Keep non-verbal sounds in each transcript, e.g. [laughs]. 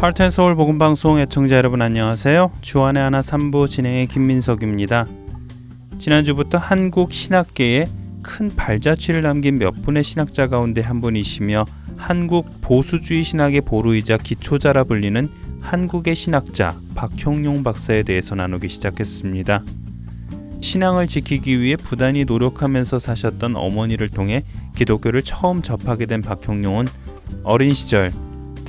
하트앤서울 복음 방송 애청자 여러분 안녕하세요. 주안의 하나 3부 진행의 김민석입니다. 지난주부터 한국 신학계에 큰 발자취를 남긴 몇 분의 신학자 가운데 한 분이시며 한국 보수주의 신학의 보루이자 기초자라 불리는 한국의 신학자 박형용 박사에 대해서 나누기 시작했습니다. 신앙을 지키기 위해 부단히 노력하면서 사셨던 어머니를 통해 기독교를 처음 접하게 된 박형용은 어린 시절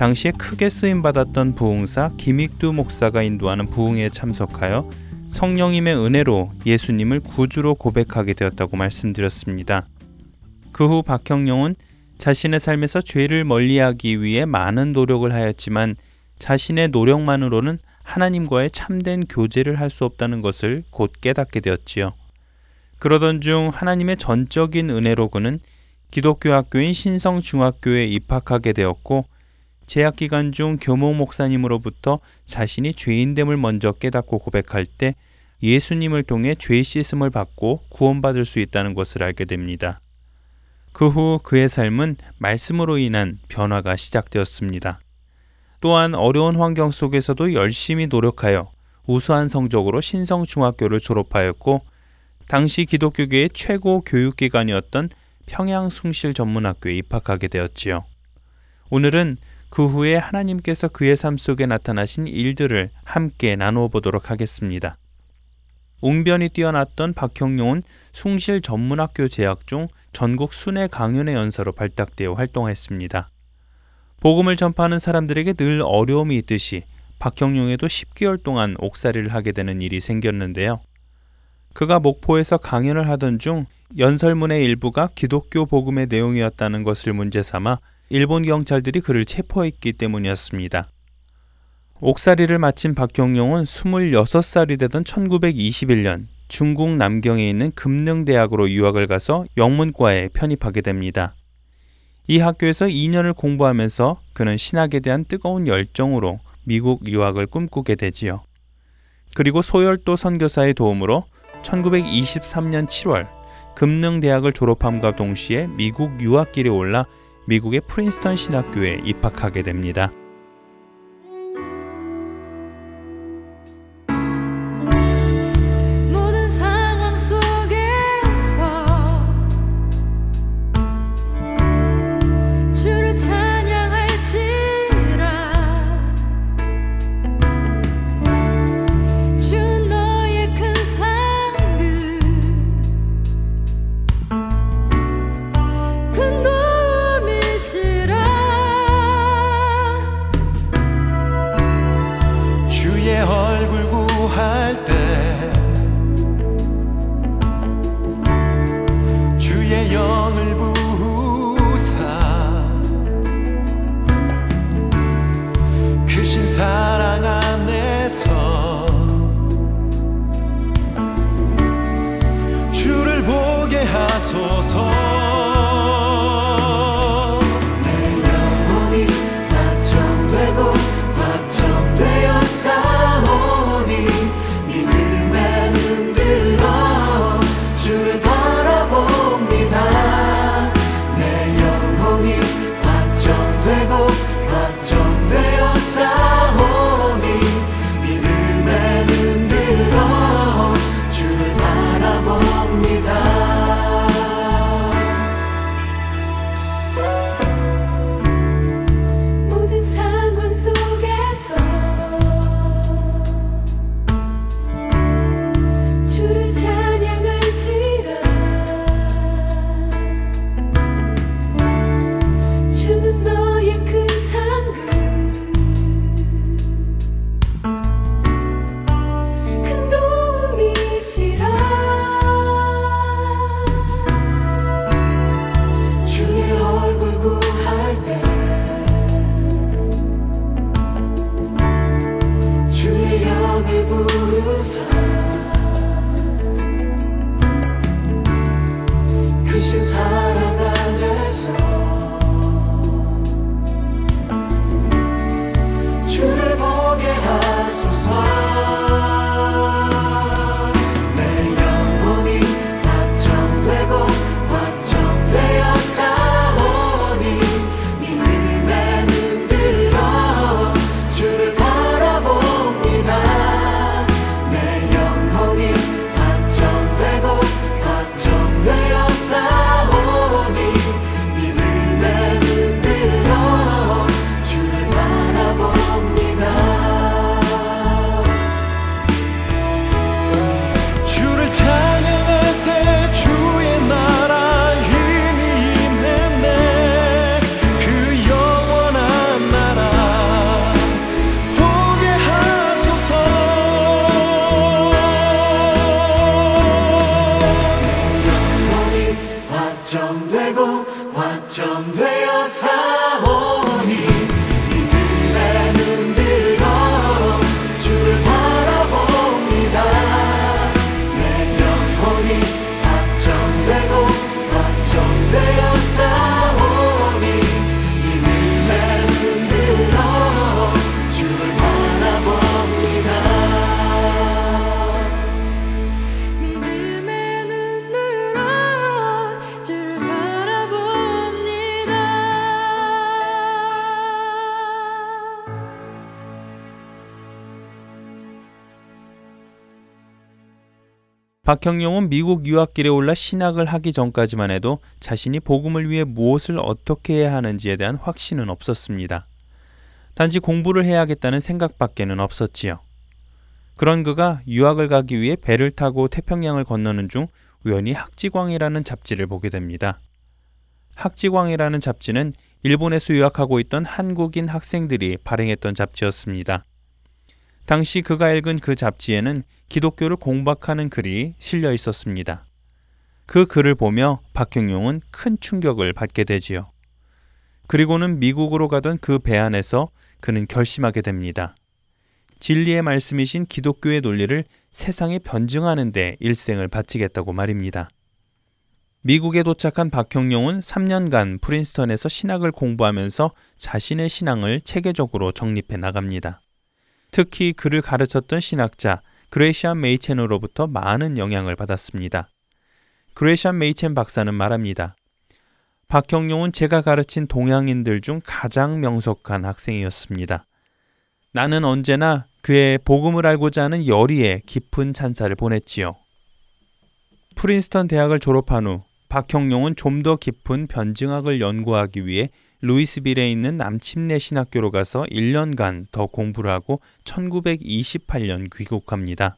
당시에 크게 쓰임 받았던 부흥사 김익두 목사가 인도하는 부흥에 참석하여 성령님의 은혜로 예수님을 구주로 고백하게 되었다고 말씀드렸습니다. 그 후 박형용은 자신의 삶에서 죄를 멀리하기 위해 많은 노력을 하였지만 자신의 노력만으로는 하나님과의 참된 교제를 할 수 없다는 것을 곧 깨닫게 되었지요. 그러던 중 하나님의 전적인 은혜로 그는 기독교 학교인 신성중학교에 입학하게 되었고 재학 기간 중 교목 목사님으로부터 자신이 죄인됨을 먼저 깨닫고 고백할 때 예수님을 통해 죄 씻음을 받고 구원받을 수 있다는 것을 알게 됩니다. 그 후 그의 삶은 말씀으로 인한 변화가 시작되었습니다. 또한 어려운 환경 속에서도 열심히 노력하여 우수한 성적으로 신성중학교를 졸업하였고 당시 기독교계의 최고 교육기관이었던 평양숭실전문학교에 입학하게 되었지요. 오늘은 그 후에 하나님께서 그의 삶 속에 나타나신 일들을 함께 나누어 보도록 하겠습니다. 웅변이 뛰어났던 박형용은 숭실 전문학교 재학 중 전국 순회 강연회 연사로 발탁되어 활동했습니다. 복음을 전파하는 사람들에게 늘 어려움이 있듯이 박형용에도 10개월 동안 옥살이를 하게 되는 일이 생겼는데요. 그가 목포에서 강연을 하던 중 연설문의 일부가 기독교 복음의 내용이었다는 것을 문제 삼아 일본 경찰들이 그를 체포했기 때문이었습니다. 옥살이를 마친 박경용은 26살이 되던 1921년 중국 남경에 있는 금능대학으로 유학을 가서 영문과에 편입하게 됩니다. 이 학교에서 2년을 공부하면서 그는 신학에 대한 뜨거운 열정으로 미국 유학을 꿈꾸게 되지요. 그리고 소열도 선교사의 도움으로 1923년 7월 금능대학을 졸업함과 동시에 미국 유학길에 올라 미국의 프린스턴 신학교에 입학하게 됩니다. 박형용은 미국 유학길에 올라 신학을 하기 전까지만 해도 자신이 복음을 위해 무엇을 어떻게 해야 하는지에 대한 확신은 없었습니다. 단지 공부를 해야겠다는 생각밖에는 없었지요. 그런 그가 유학을 가기 위해 배를 타고 태평양을 건너는 중 우연히 학지광이라는 잡지를 보게 됩니다. 학지광이라는 잡지는 일본에서 유학하고 있던 한국인 학생들이 발행했던 잡지였습니다. 당시 그가 읽은 그 잡지에는 기독교를 공박하는 글이 실려 있었습니다. 그 글을 보며 박형용은 큰 충격을 받게 되지요. 그리고는 미국으로 가던 그 배 안에서 그는 결심하게 됩니다. 진리의 말씀이신 기독교의 논리를 세상에 변증하는 데 일생을 바치겠다고 말입니다. 미국에 도착한 박형용은 3년간 프린스턴에서 신학을 공부하면서 자신의 신앙을 체계적으로 정립해 나갑니다. 특히 그를 가르쳤던 신학자 그레시안 메이첸으로부터 많은 영향을 받았습니다. 그레시안 메이첸 박사는 말합니다. 박형용은 제가 가르친 동양인들 중 가장 명석한 학생이었습니다. 나는 언제나 그의 복음을 알고자 하는 열의에 깊은 찬사를 보냈지요. 프린스턴 대학을 졸업한 후 박형용은 좀 더 깊은 변증학을 연구하기 위해 루이스빌에 있는 남침내 신학교로 가서 1년간 더 공부를 하고 1928년 귀국합니다.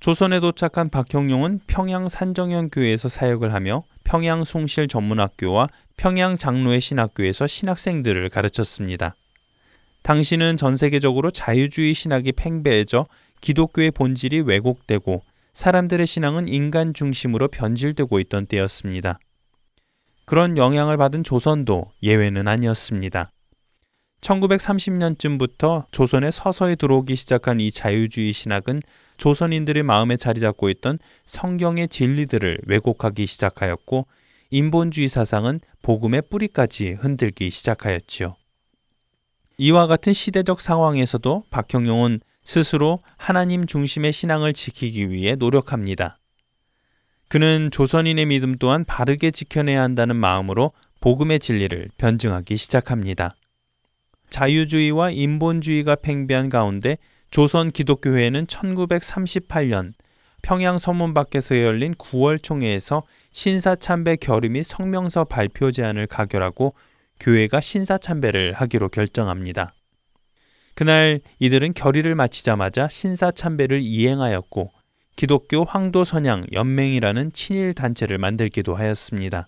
조선에 도착한 박형용은 평양 산정현 교회에서 사역을 하며 평양 숭실 전문학교와 평양 장로의 신학교에서 신학생들을 가르쳤습니다. 당시는 전 세계적으로 자유주의 신학이 팽배해져 기독교의 본질이 왜곡되고 사람들의 신앙은 인간 중심으로 변질되고 있던 때였습니다. 그런 영향을 받은 조선도 예외는 아니었습니다. 1930년쯤부터 조선에 서서히 들어오기 시작한 이 자유주의 신학은 조선인들의 마음에 자리 잡고 있던 성경의 진리들을 왜곡하기 시작하였고 인본주의 사상은 복음의 뿌리까지 흔들기 시작하였지요. 이와 같은 시대적 상황에서도 박형용은 스스로 하나님 중심의 신앙을 지키기 위해 노력합니다. 그는 조선인의 믿음 또한 바르게 지켜내야 한다는 마음으로 복음의 진리를 변증하기 시작합니다. 자유주의와 인본주의가 팽배한 가운데 조선 기독교회는 1938년 평양 서문 밖에서 열린 9월 총회에서 신사참배 결의 및 성명서 발표 제안을 가결하고 교회가 신사참배를 하기로 결정합니다. 그날 이들은 결의를 마치자마자 신사참배를 이행하였고 기독교 황도선양 연맹이라는 친일 단체를 만들기도 하였습니다.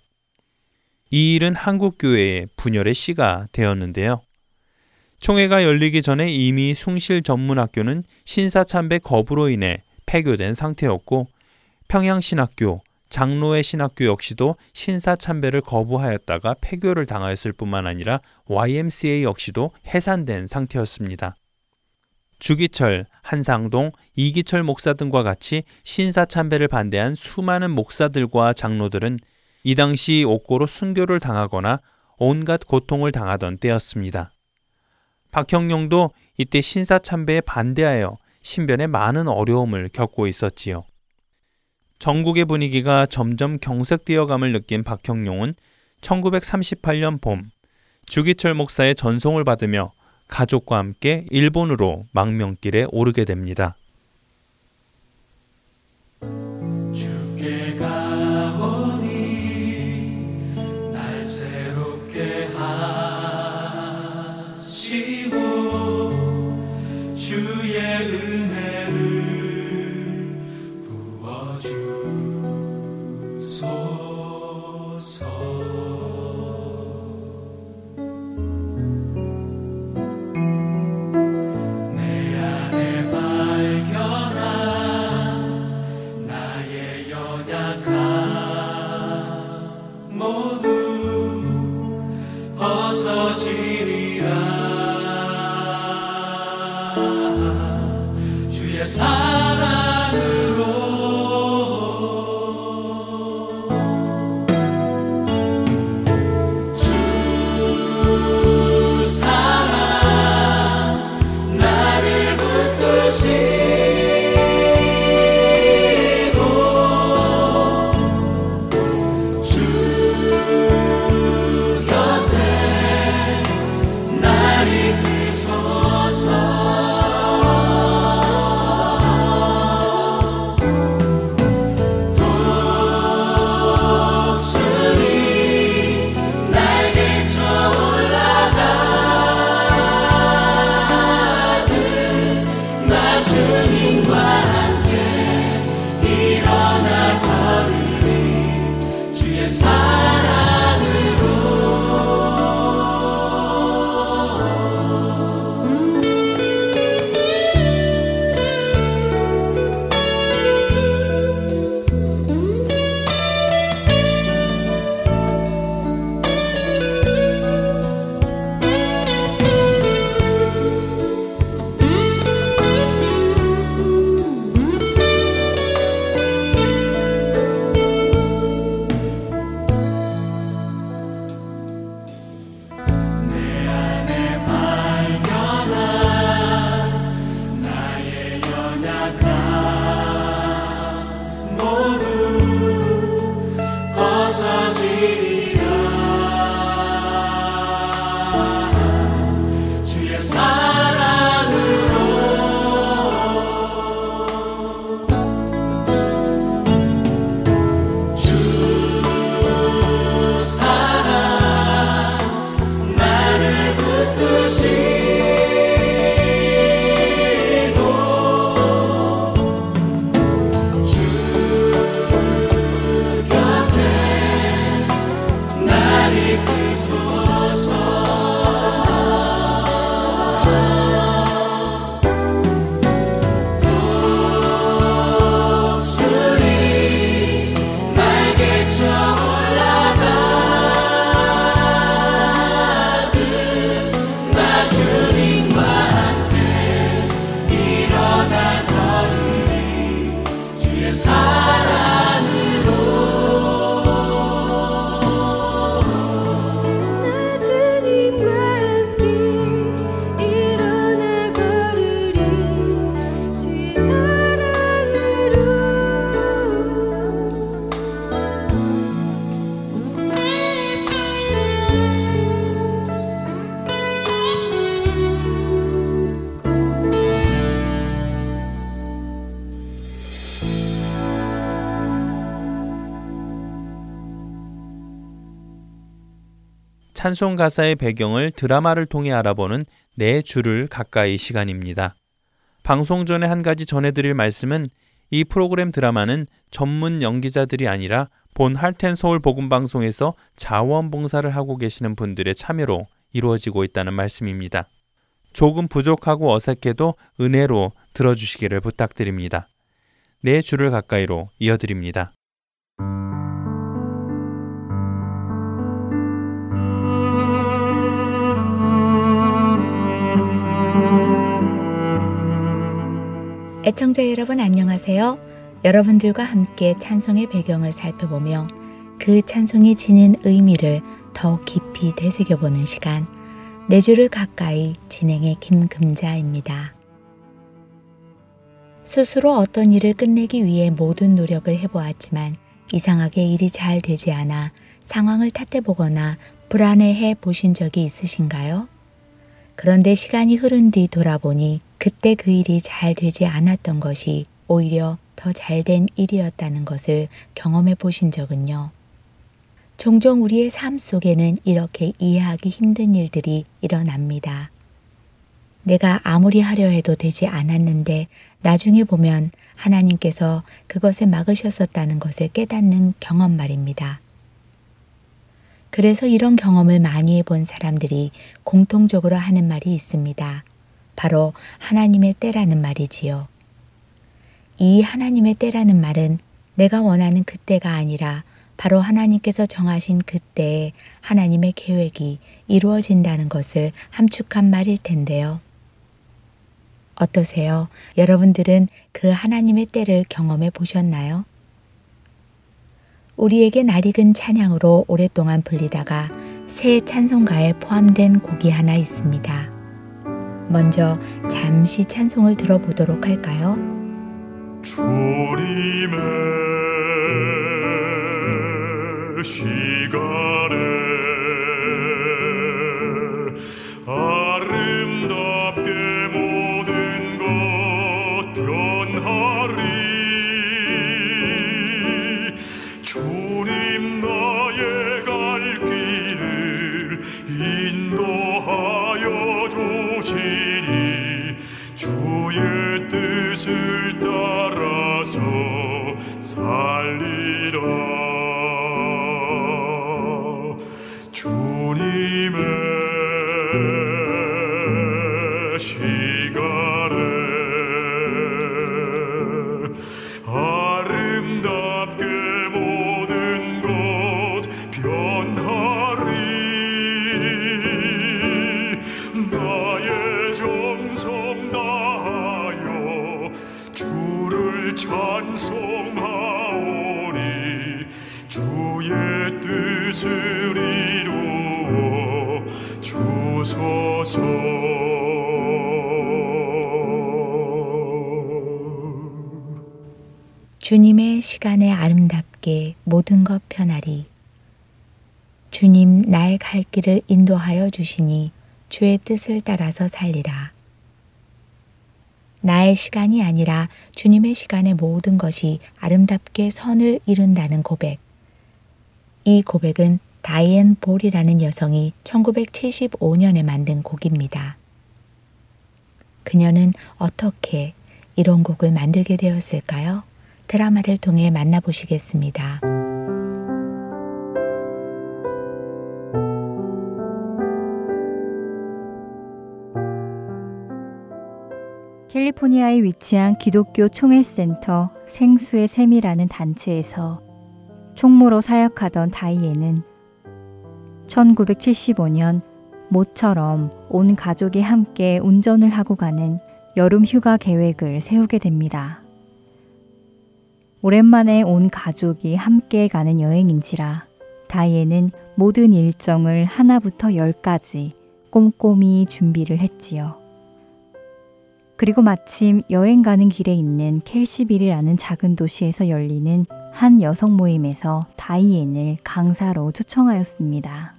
이 일은 한국교회의 분열의 씨가 되었는데요. 총회가 열리기 전에 이미 숭실 전문학교는 신사참배 거부로 인해 폐교된 상태였고 평양신학교, 장로의 신학교 역시도 신사참배를 거부하였다가 폐교를 당하였을 뿐만 아니라 YMCA 역시도 해산된 상태였습니다. 주기철, 한상동, 이기철 목사 등과 같이 신사 참배를 반대한 수많은 목사들과 장로들은 이 당시 옥고로 순교를 당하거나 온갖 고통을 당하던 때였습니다. 박형룡도 이때 신사 참배에 반대하여 신변에 많은 어려움을 겪고 있었지요. 전국의 분위기가 점점 경색되어감을 느낀 박형용은 1938년 봄 주기철 목사의 전송을 받으며 가족과 함께 일본으로 망명길에 오르게 됩니다. 찬송 가사의 배경을 드라마를 통해 알아보는 내 주를 가까이 시간입니다. 방송 전에 한 가지 전해드릴 말씀은 이 프로그램 드라마는 전문 연기자들이 아니라 본 할텐 서울 복음 방송에서 자원봉사를 하고 계시는 분들의 참여로 이루어지고 있다는 말씀입니다. 조금 부족하고 어색해도 은혜로 들어주시기를 부탁드립니다. 내 주를 가까이로 이어드립니다. 애청자 여러분 안녕하세요. 여러분들과 함께 찬송의 배경을 살펴보며 그 찬송이 지닌 의미를 더 깊이 되새겨보는 시간 내 주를 가까이 진행의 김금자입니다. 스스로 어떤 일을 끝내기 위해 모든 노력을 해보았지만 이상하게 일이 잘 되지 않아 상황을 탓해보거나 불안해해 보신 적이 있으신가요? 그런데 시간이 흐른 뒤 돌아보니 그때 그 일이 잘 되지 않았던 것이 오히려 더 잘 된 일이었다는 것을 경험해 보신 적은요. 종종 우리의 삶 속에는 이렇게 이해하기 힘든 일들이 일어납니다. 내가 아무리 하려 해도 되지 않았는데 나중에 보면 하나님께서 그것을 막으셨었다는 것을 깨닫는 경험 말입니다. 그래서 이런 경험을 많이 해본 사람들이 공통적으로 하는 말이 있습니다. 바로 하나님의 때라는 말이지요. 이 하나님의 때라는 말은 내가 원하는 그때가 아니라 바로 하나님께서 정하신 그때에 하나님의 계획이 이루어진다는 것을 함축한 말일 텐데요. 어떠세요? 여러분들은 그 하나님의 때를 경험해 보셨나요? 우리에게 낯익은 찬양으로 오랫동안 불리다가 새 찬송가에 포함된 곡이 하나 있습니다. 먼저 잠시 찬송을 들어보도록 할까요? 주님의 시 주 주시니 주의 뜻을 따라서 살리라. 나의 시간이 아니라 주님의 시간에 모든 것이 아름답게 선을 이룬다는 고백. 이 고백은 다이앤 볼이라는 여성이 1975년에 만든 곡입니다. 그녀는 어떻게 이런 곡을 만들게 되었을까요? 드라마를 통해 만나보시겠습니다. 캘리포니아에 위치한 기독교 총회센터 생수의 샘이라는 단체에서 총무로 사역하던 다이에는 1975년 모처럼 온 가족이 함께 운전을 하고 가는 여름 휴가 계획을 세우게 됩니다. 오랜만에 온 가족이 함께 가는 여행인지라 다이에는 모든 일정을 하나부터 열까지 꼼꼼히 준비를 했지요. 그리고 마침 여행 가는 길에 있는 켈시빌이라는 작은 도시에서 열리는 한 여성 모임에서 다이앤을 강사로 초청하였습니다.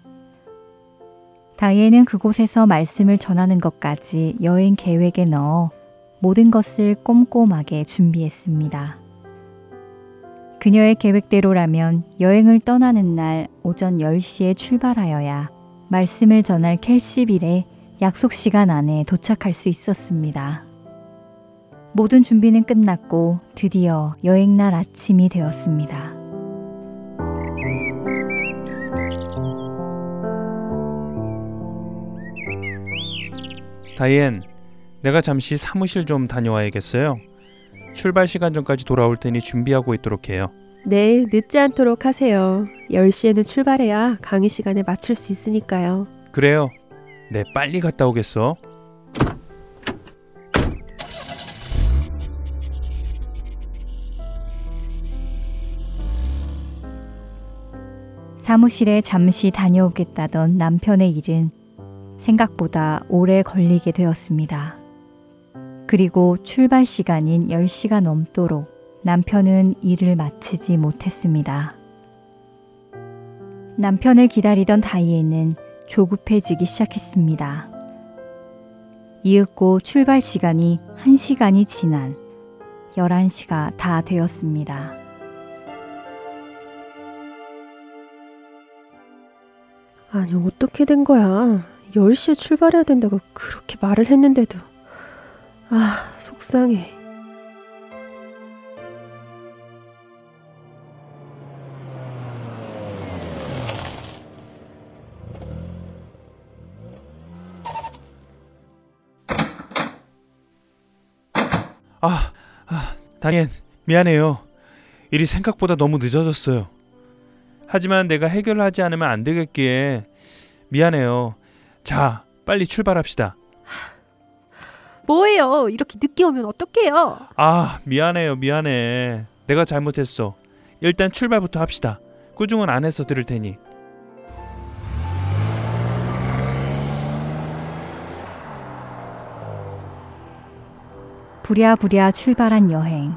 다이앤은 그곳에서 말씀을 전하는 것까지 여행 계획에 넣어 모든 것을 꼼꼼하게 준비했습니다. 그녀의 계획대로라면 여행을 떠나는 날 오전 10시에 출발하여야 말씀을 전할 켈시빌에 약속 시간 안에 도착할 수 있었습니다. 모든 준비는 끝났고 드디어 여행날 아침이 되었습니다. 다이앤, 내가 잠시 사무실 좀 다녀와야겠어요. 출발 시간 전까지 돌아올 테니 준비하고 있도록 해요. 네, 늦지 않도록 하세요. 10시에는 출발해야 강의 시간에 맞출 수 있으니까요. 그래요. 네, 빨리 갔다 오겠어. 사무실에 잠시 다녀오겠다던 남편의 일은 생각보다 오래 걸리게 되었습니다. 그리고 출발 시간인 10시가 넘도록 남편은 일을 마치지 못했습니다. 남편을 기다리던 다이에는 조급해지기 시작했습니다. 이윽고 출발 시간이 1시간이 지난 11시가 다 되었습니다. 아니, 어떻게 된 거야? 10시에 출발해야 된다고 그렇게 말을 했는데도. 아, 속상해. 아, 아, 다니엔 미안해요. 일이 생각보다 너무 늦어졌어요. 하지만 내가 해결을 하지 않으면 안 되겠기에 미안해요. 자, 빨리 출발합시다. 뭐예요? 이렇게 늦게 오면 어떡해요? 아, 미안해요. 미안해. 내가 잘못했어. 일단 출발부터 합시다. 꾸중은 안에서 들을 테니. 부랴부랴 출발한 여행.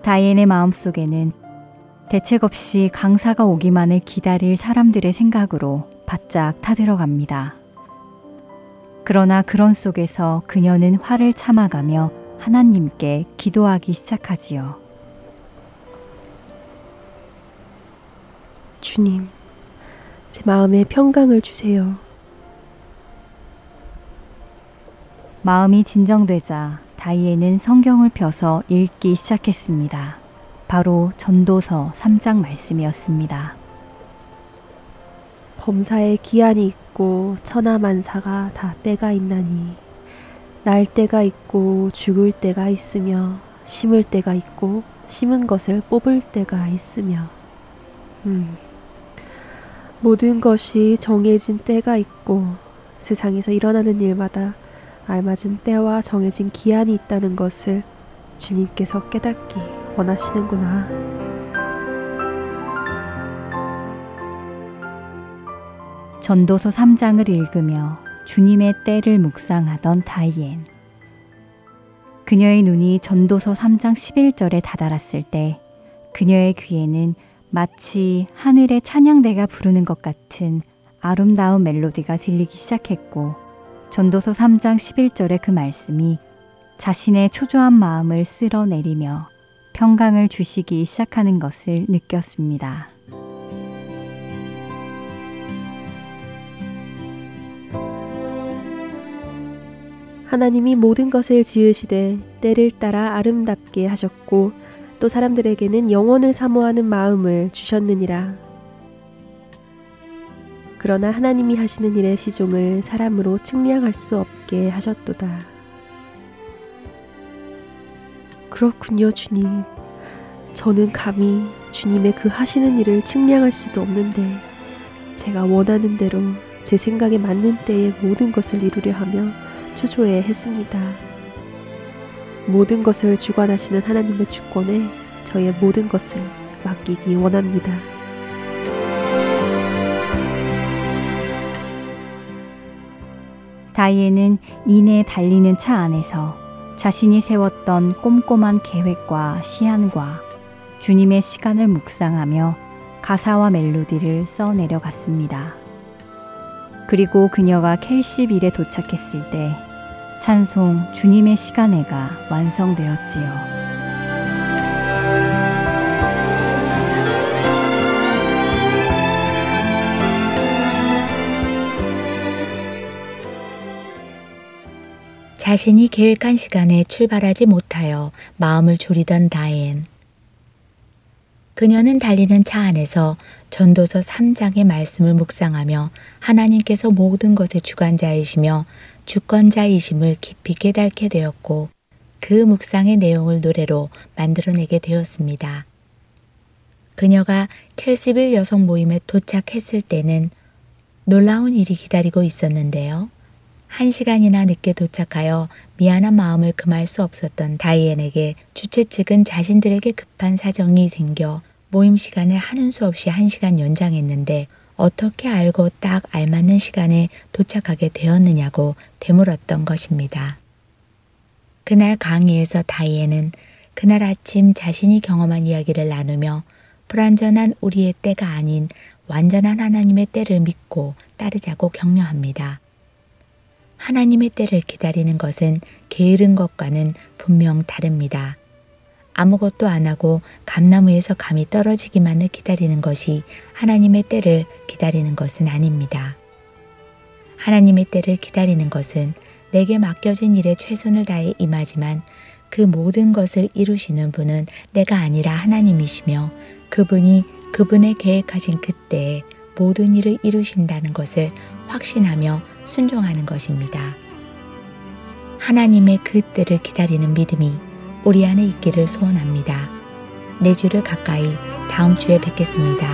다이앤의 마음속에는 대책 없이 강사가 오기만을 기다릴 사람들의 생각으로 바짝 타들어갑니다. 그러나 그런 속에서 그녀는 화를 참아가며 하나님께 기도하기 시작하지요. 주님, 제 마음에 평강을 주세요. 마음이 진정되자 다이에는 성경을 펴서 읽기 시작했습니다. 바로 전도서 3장 말씀이었습니다. 범사에 기한이 있고 천하만사가 다 때가 있나니 날 때가 있고 죽을 때가 있으며 심을 때가 있고 심은 것을 뽑을 때가 있으며 음. 모든 것이 정해진 때가 있고 세상에서 일어나는 일마다 알맞은 때와 정해진 기한이 있다는 것을 주님께서 깨닫기 원하시는구나. 전도서 3장을 읽으며 주님의 때를 묵상하던 다이엔. 그녀의 눈이 전도서 3장 11절에 다다랐을 때 그녀의 귀에는 마치 하늘의 찬양대가 부르는 것 같은 아름다운 멜로디가 들리기 시작했고 전도서 3장 11절의 그 말씀이 자신의 초조한 마음을 쓸어내리며 평강을 주시기 시작하는 것을 느꼈습니다. 하나님이 모든 것을 지으시되 때를 따라 아름답게 하셨고 또 사람들에게는 영원을 사모하는 마음을 주셨느니라. 그러나 하나님이 하시는 일의 시종을 사람으로 측량할 수 없게 하셨도다. 그렇군요, 주님. 저는 감히 주님의 그 하시는 일을 측량할 수도 없는데 제가 원하는 대로 제 생각에 맞는 때에 모든 것을 이루려 하며 초조해 했습니다. 모든 것을 주관하시는 하나님의 주권에 저의 모든 것을 맡기기 원합니다. 다이에는 이내 달리는 차 안에서 자신이 세웠던 꼼꼼한 계획과 시안과 주님의 시간을 묵상하며 가사와 멜로디를 써 내려갔습니다. 그리고 그녀가 켈시빌에 도착했을 때 찬송 주님의 시간에가 완성되었지요. 자신이 계획한 시간에 출발하지 못하여 마음을 졸이던 다이앤. 그녀는 달리는 차 안에서 전도서 3장의 말씀을 묵상하며 하나님께서 모든 것의 주관자이시며 주권자이심을 깊이 깨닫게 되었고 그 묵상의 내용을 노래로 만들어내게 되었습니다. 그녀가 켈시빌 여성 모임에 도착했을 때는 놀라운 일이 기다리고 있었는데요. 한 시간이나 늦게 도착하여 미안한 마음을 금할 수 없었던 다이앤에게 주최 측은 자신들에게 급한 사정이 생겨 모임 시간을 하는 수 없이 한 시간 연장했는데 어떻게 알고 딱 알맞는 시간에 도착하게 되었느냐고 되물었던 것입니다. 그날 강의에서 다이앤은 그날 아침 자신이 경험한 이야기를 나누며 불완전한 우리의 때가 아닌 완전한 하나님의 때를 믿고 따르자고 격려합니다. 하나님의 때를 기다리는 것은 게으른 것과는 분명 다릅니다. 아무것도 안 하고 감나무에서 감이 떨어지기만을 기다리는 것이 하나님의 때를 기다리는 것은 아닙니다. 하나님의 때를 기다리는 것은 내게 맡겨진 일에 최선을 다해 임하지만 그 모든 것을 이루시는 분은 내가 아니라 하나님이시며 그분이 그분의 계획하신 그때에 모든 일을 이루신다는 것을 확신하며 순종하는 것입니다. 하나님의 그 때를 기다리는 믿음이 우리 안에 있기를 소원합니다. 내주를 가까이 다음 주에 뵙겠습니다.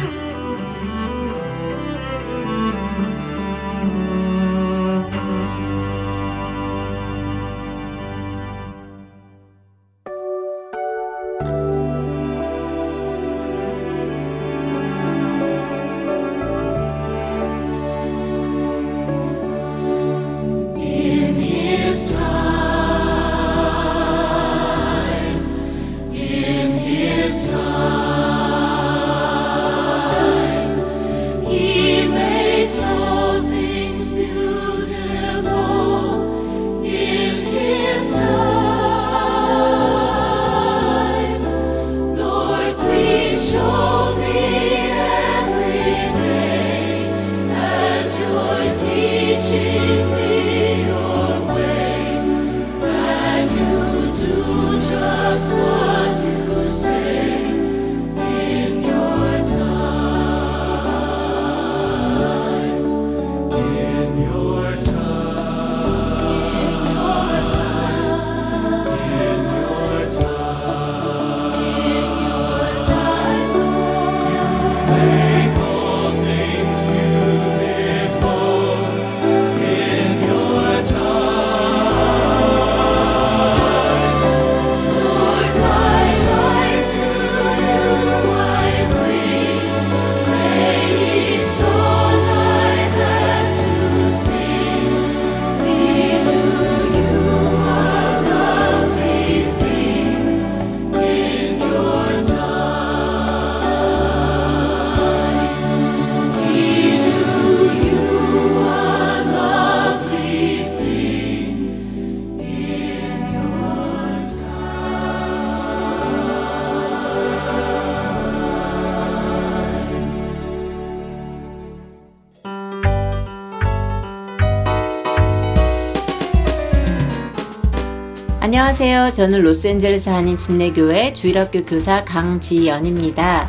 안녕하세요. 저는 로스앤젤레스 한인 침례교회 주일학교 교사 강지연입니다.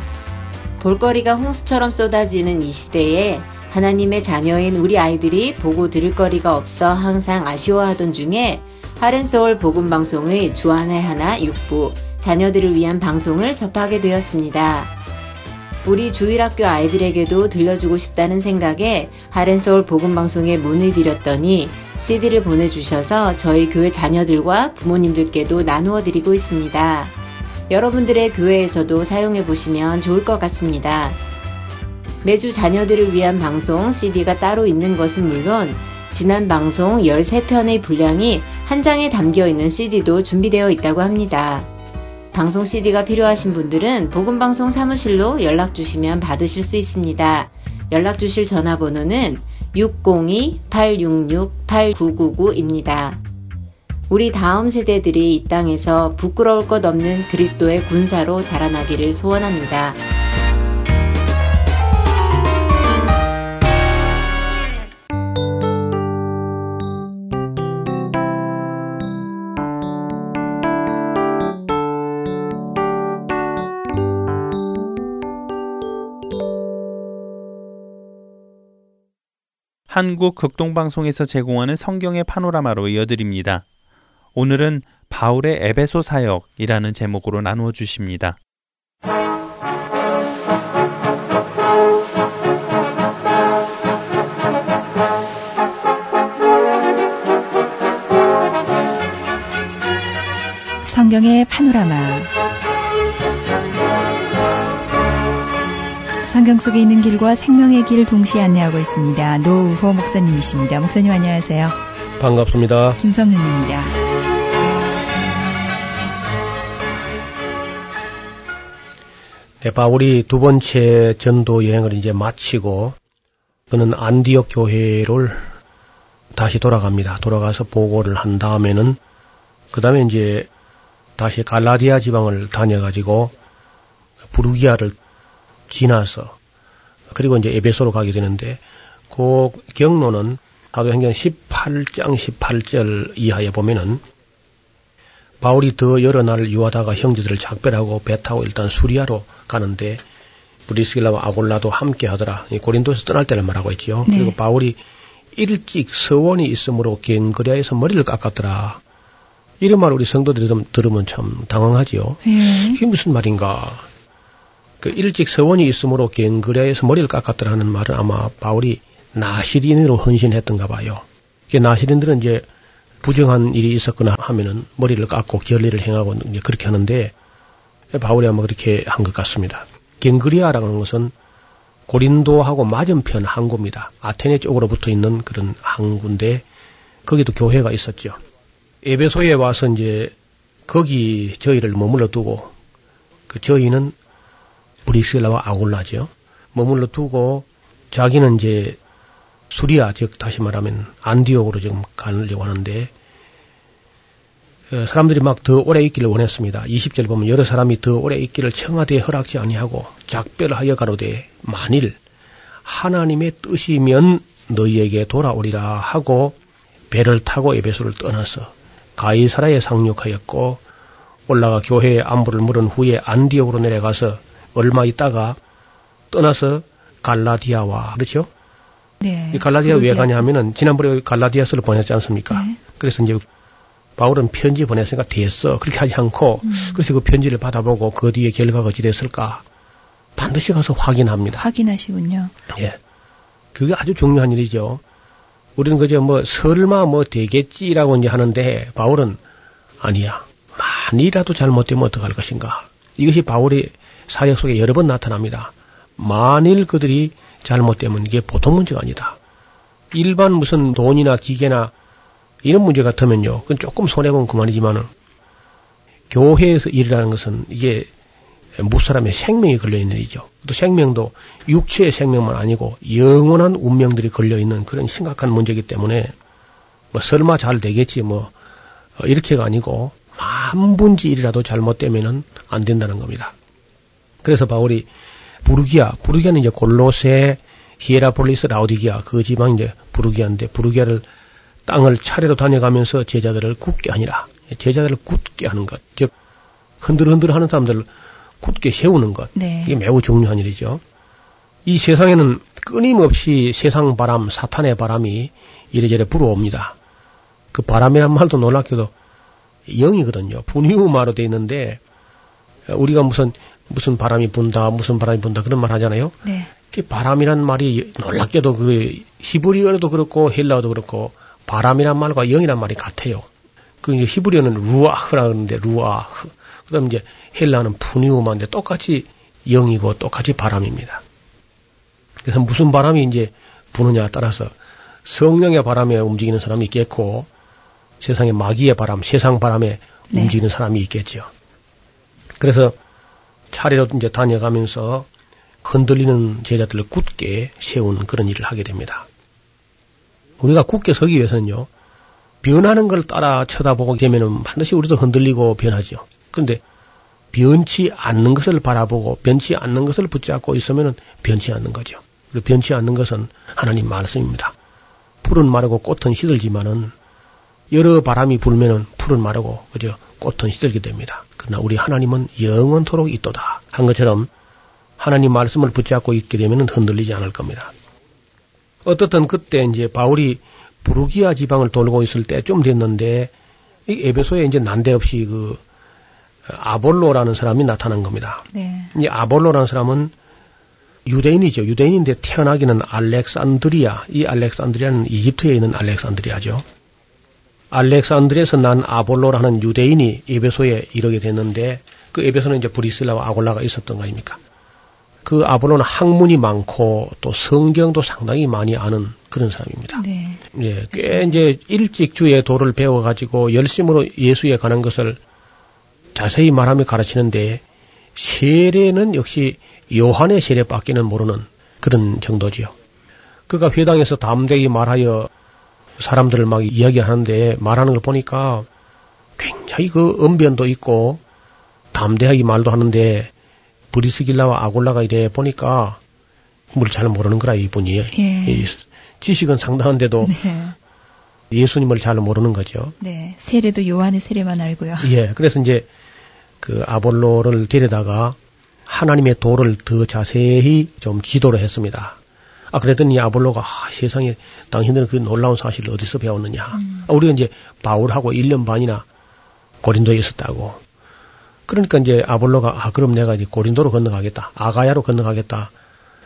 볼거리가 홍수처럼 쏟아지는 이 시대에 하나님의 자녀인 우리 아이들이 보고 들을 거리가 없어 항상 아쉬워하던 중에 하렌소울 복음방송의 주안의 하나 6부 자녀들을 위한 방송을 접하게 되었습니다. 우리 주일학교 아이들에게도 들려주고 싶다는 생각에 하렌서울 복음방송에 문의 드렸더니 CD를 보내주셔서 저희 교회 자녀들과 부모님들께도 나누어 드리고 있습니다. 여러분들의 교회에서도 사용해 보시면 좋을 것 같습니다. 매주 자녀들을 위한 방송 CD가 따로 있는 것은 물론 지난 방송 13편의 분량이 한 장에 담겨 있는 CD도 준비되어 있다고 합니다. 방송 CD가 필요하신 분들은 복음방송 사무실로 연락 주시면 받으실 수 있습니다. 연락 주실 전화번호는 602-866-8999입니다. 우리 다음 세대들이 이 땅에서 부끄러울 것 없는 그리스도의 군사로 자라나기를 소원합니다. 한국 극동방송에서 제공하는 성경의 파노라마로 이어드립니다. 오늘은 바울의 에베소 사역이라는 제목으로 나누어 주십니다. 성경의 파노라마 성경 속에 있는 길과 생명의 길을 동시에 안내하고 있습니다. 노우호 목사님이십니다. 목사님 안녕하세요. 반갑습니다. 김성윤입니다. 네, 바울이 두 번째 전도 여행을 이제 마치고 그는 안디옥 교회를 다시 돌아갑니다. 돌아가서 보고를 한 다음에는 그 다음에 이제 다시 갈라디아 지방을 다녀가지고 부르기아를 지나서 그리고 이제 에베소로 가게 되는데 그 경로는 사도행전 18장 18절 이하에 보면은 바울이 더 여러 날 유하다가 형제들을 작별하고 배 타고 일단 수리아로 가는데 브리스길라와 아골라도 함께 하더라. 고린도에서 떠날 때를 말하고 있지요. 네. 그리고 바울이 일찍 서원이 있으므로 갱그리아에서 머리를 깎았더라. 이런 말 우리 성도들이 들으면 참 당황하지요. 네. 이게 무슨 말인가? 그 일찍 서원이 있으므로 갱그레에서 머리를 깎았더라 하는 말은 아마 바울이 나시린으로 헌신했던가 봐요. 이게 나시린들은 이제 부정한 일이 있었거나 하면은 머리를 깎고 결례를 행하고 이제 그렇게 하는데 바울이 아마 그렇게 한 것 같습니다. 갱그리아라는 것은 고린도하고 맞은편 항구입니다. 아테네 쪽으로 붙어 있는 그런 항구인데 거기도 교회가 있었죠. 에베소에 와서 이제 거기 저희를 머물러 두고 그 저희는 브리스라와 아굴라죠. 머물러 두고 자기는 이제 수리아 즉 다시 말하면 안디옥으로 지금 가려고 하는데 어, 사람들이 막 더 오래 있기를 원했습니다. 20절 보면 여러 사람이 더 오래 있기를 청와대에 허락지 아니하고 작별하여 가로되 만일 하나님의 뜻이면 너희에게 돌아오리라 하고 배를 타고 에베소를 떠나서 가이사라에 상륙하였고 올라가 교회의 안부를 물은 후에 안디옥으로 내려가서 얼마 있다가 떠나서 갈라디아와 그렇죠? 네. 이 갈라디아 왜 가냐 하면은 지난번에 갈라디아서를 보냈지 않습니까? 네. 그래서 이제 바울은 편지 보냈으니까 됐어. 그렇게 하지 않고 음. 그래서 그 편지를 받아보고 그 뒤에 결과가 어찌 됐을까 반드시 가서 확인합니다. 확인하시군요. 예. 그게 아주 중요한 일이죠. 우리는 그저 뭐 설마 뭐 되겠지라고 이제 하는데 바울은 아니야. 만이라도 잘못되면 어떡할 것인가. 이것이 바울의 사역 속에 여러 번 나타납니다. 만일 그들이 잘못되면 이게 보통 문제가 아니다. 일반 무슨 돈이나 기계나 이런 문제 같으면요. 그건 조금 손해보면 그만이지만은 교회에서 일이라는 것은 이게 무사람의 생명이 걸려있는 일이죠. 또 생명도 육체의 생명만 아니고 영원한 운명들이 걸려있는 그런 심각한 문제이기 때문에 뭐 설마 잘 되겠지 뭐 어, 이렇게가 아니고 만분지 일이라도 잘못되면은 안 된다는 겁니다. 그래서 바울이 부르기아, 부르기아는 이제 골로세, 히에라폴리스, 라우디기아 그 지방 이제 부르기아인데 부르기아를 땅을 차례로 다녀가면서 제자들을 굳게 하니라. 제자들을 굳게 하는 것. 즉 흔들흔들 하는 사람들을 굳게 세우는 것. 네. 이게 매우 중요한 일이죠. 이 세상에는 끊임없이 세상 바람, 사탄의 바람이 이래저래 불어옵니다. 그 바람이란 말도 놀랍게도 영이거든요. 분유마로 돼 있는데 우리가 무슨 무슨 바람이 분다, 무슨 바람이 분다 그런 말 하잖아요. 네. 그 바람이란 말이 놀랍게도 그 히브리어도 그렇고 헬라어도 그렇고 바람이란 말과 영이란 말이 같아요. 그 이제 히브리어는 루아흐라 그러는데 루아흐. 그다음 이제 헬라는 푸니우마인데 똑같이 영이고 똑같이 바람입니다. 그래서 무슨 바람이 이제 부느냐에 따라서 성령의 바람에 움직이는 사람이 있겠고 세상의 마귀의 바람, 세상 바람에 네. 움직이는 사람이 있겠죠. 그래서 차례로 이제 다녀가면서 흔들리는 제자들을 굳게 세우는 그런 일을 하게 됩니다. 우리가 굳게 서기 위해서는요, 변하는 걸 따라 쳐다보게 되면은 반드시 우리도 흔들리고 변하죠. 그런데 변치 않는 것을 바라보고 변치 않는 것을 붙잡고 있으면은 변치 않는 거죠. 그리고 변치 않는 것은 하나님 말씀입니다. 풀은 마르고 꽃은 시들지만은 여러 바람이 불면은 풀은 마르고 그죠 꽃은 시들게 됩니다. 그러나 우리 하나님은 영원토록 있도다 한 것처럼 하나님 말씀을 붙잡고 있게 되면 흔들리지 않을 겁니다. 어떻든 그때 이제 바울이 부르기아 지방을 돌고 있을 때좀 됐는데 이 에베소에 이제 난데없이 그 아볼로라는 사람이 나타난 겁니다. 네. 이 아볼로라는 사람은 유대인이죠. 유대인인데 태어나기는 알렉산드리아. 이 알렉산드리아는 이집트에 있는 알렉산드리아죠. 알렉산드리아에서 난 아볼로라는 유대인이 에베소에 이르게 됐는데 그 에베소는 이제 브리슬라와 아골라가 있었던 거 아닙니까? 그 아볼로는 학문이 많고 또 성경도 상당히 많이 아는 그런 사람입니다. 네. 예, 꽤 이제 일찍 주의 도를 배워가지고 열심으로 예수에 관한 것을 자세히 말하며 가르치는데 세례는 역시 요한의 세례밖에는 모르는 그런 정도지요. 그가 회당에서 담대히 말하여 사람들을 막 이야기하는데 말하는 걸 보니까 굉장히 그 언변도 있고 담대하게 말도 하는데 브리스길라와 아골라가 이래 보니까 뭘 잘 모르는 거라 이분이 예. 지식은 상당한데도 네. 예수님을 잘 모르는 거죠. 네. 세례도 요한의 세례만 알고요. 예, 그래서 이제 그 아볼로를 데려다가 하나님의 도를 더 자세히 좀 지도를 했습니다. 아, 그랬더니 아볼로가 아, 세상에 당신들은 그 놀라운 사실을 어디서 배웠느냐. 음. 아, 우리가 이제 바울하고 1년 반이나 고린도에 있었다고. 그러니까 이제 아볼로가 아, 그럼 내가 이제 고린도로 건너가겠다. 아가야로 건너가겠다.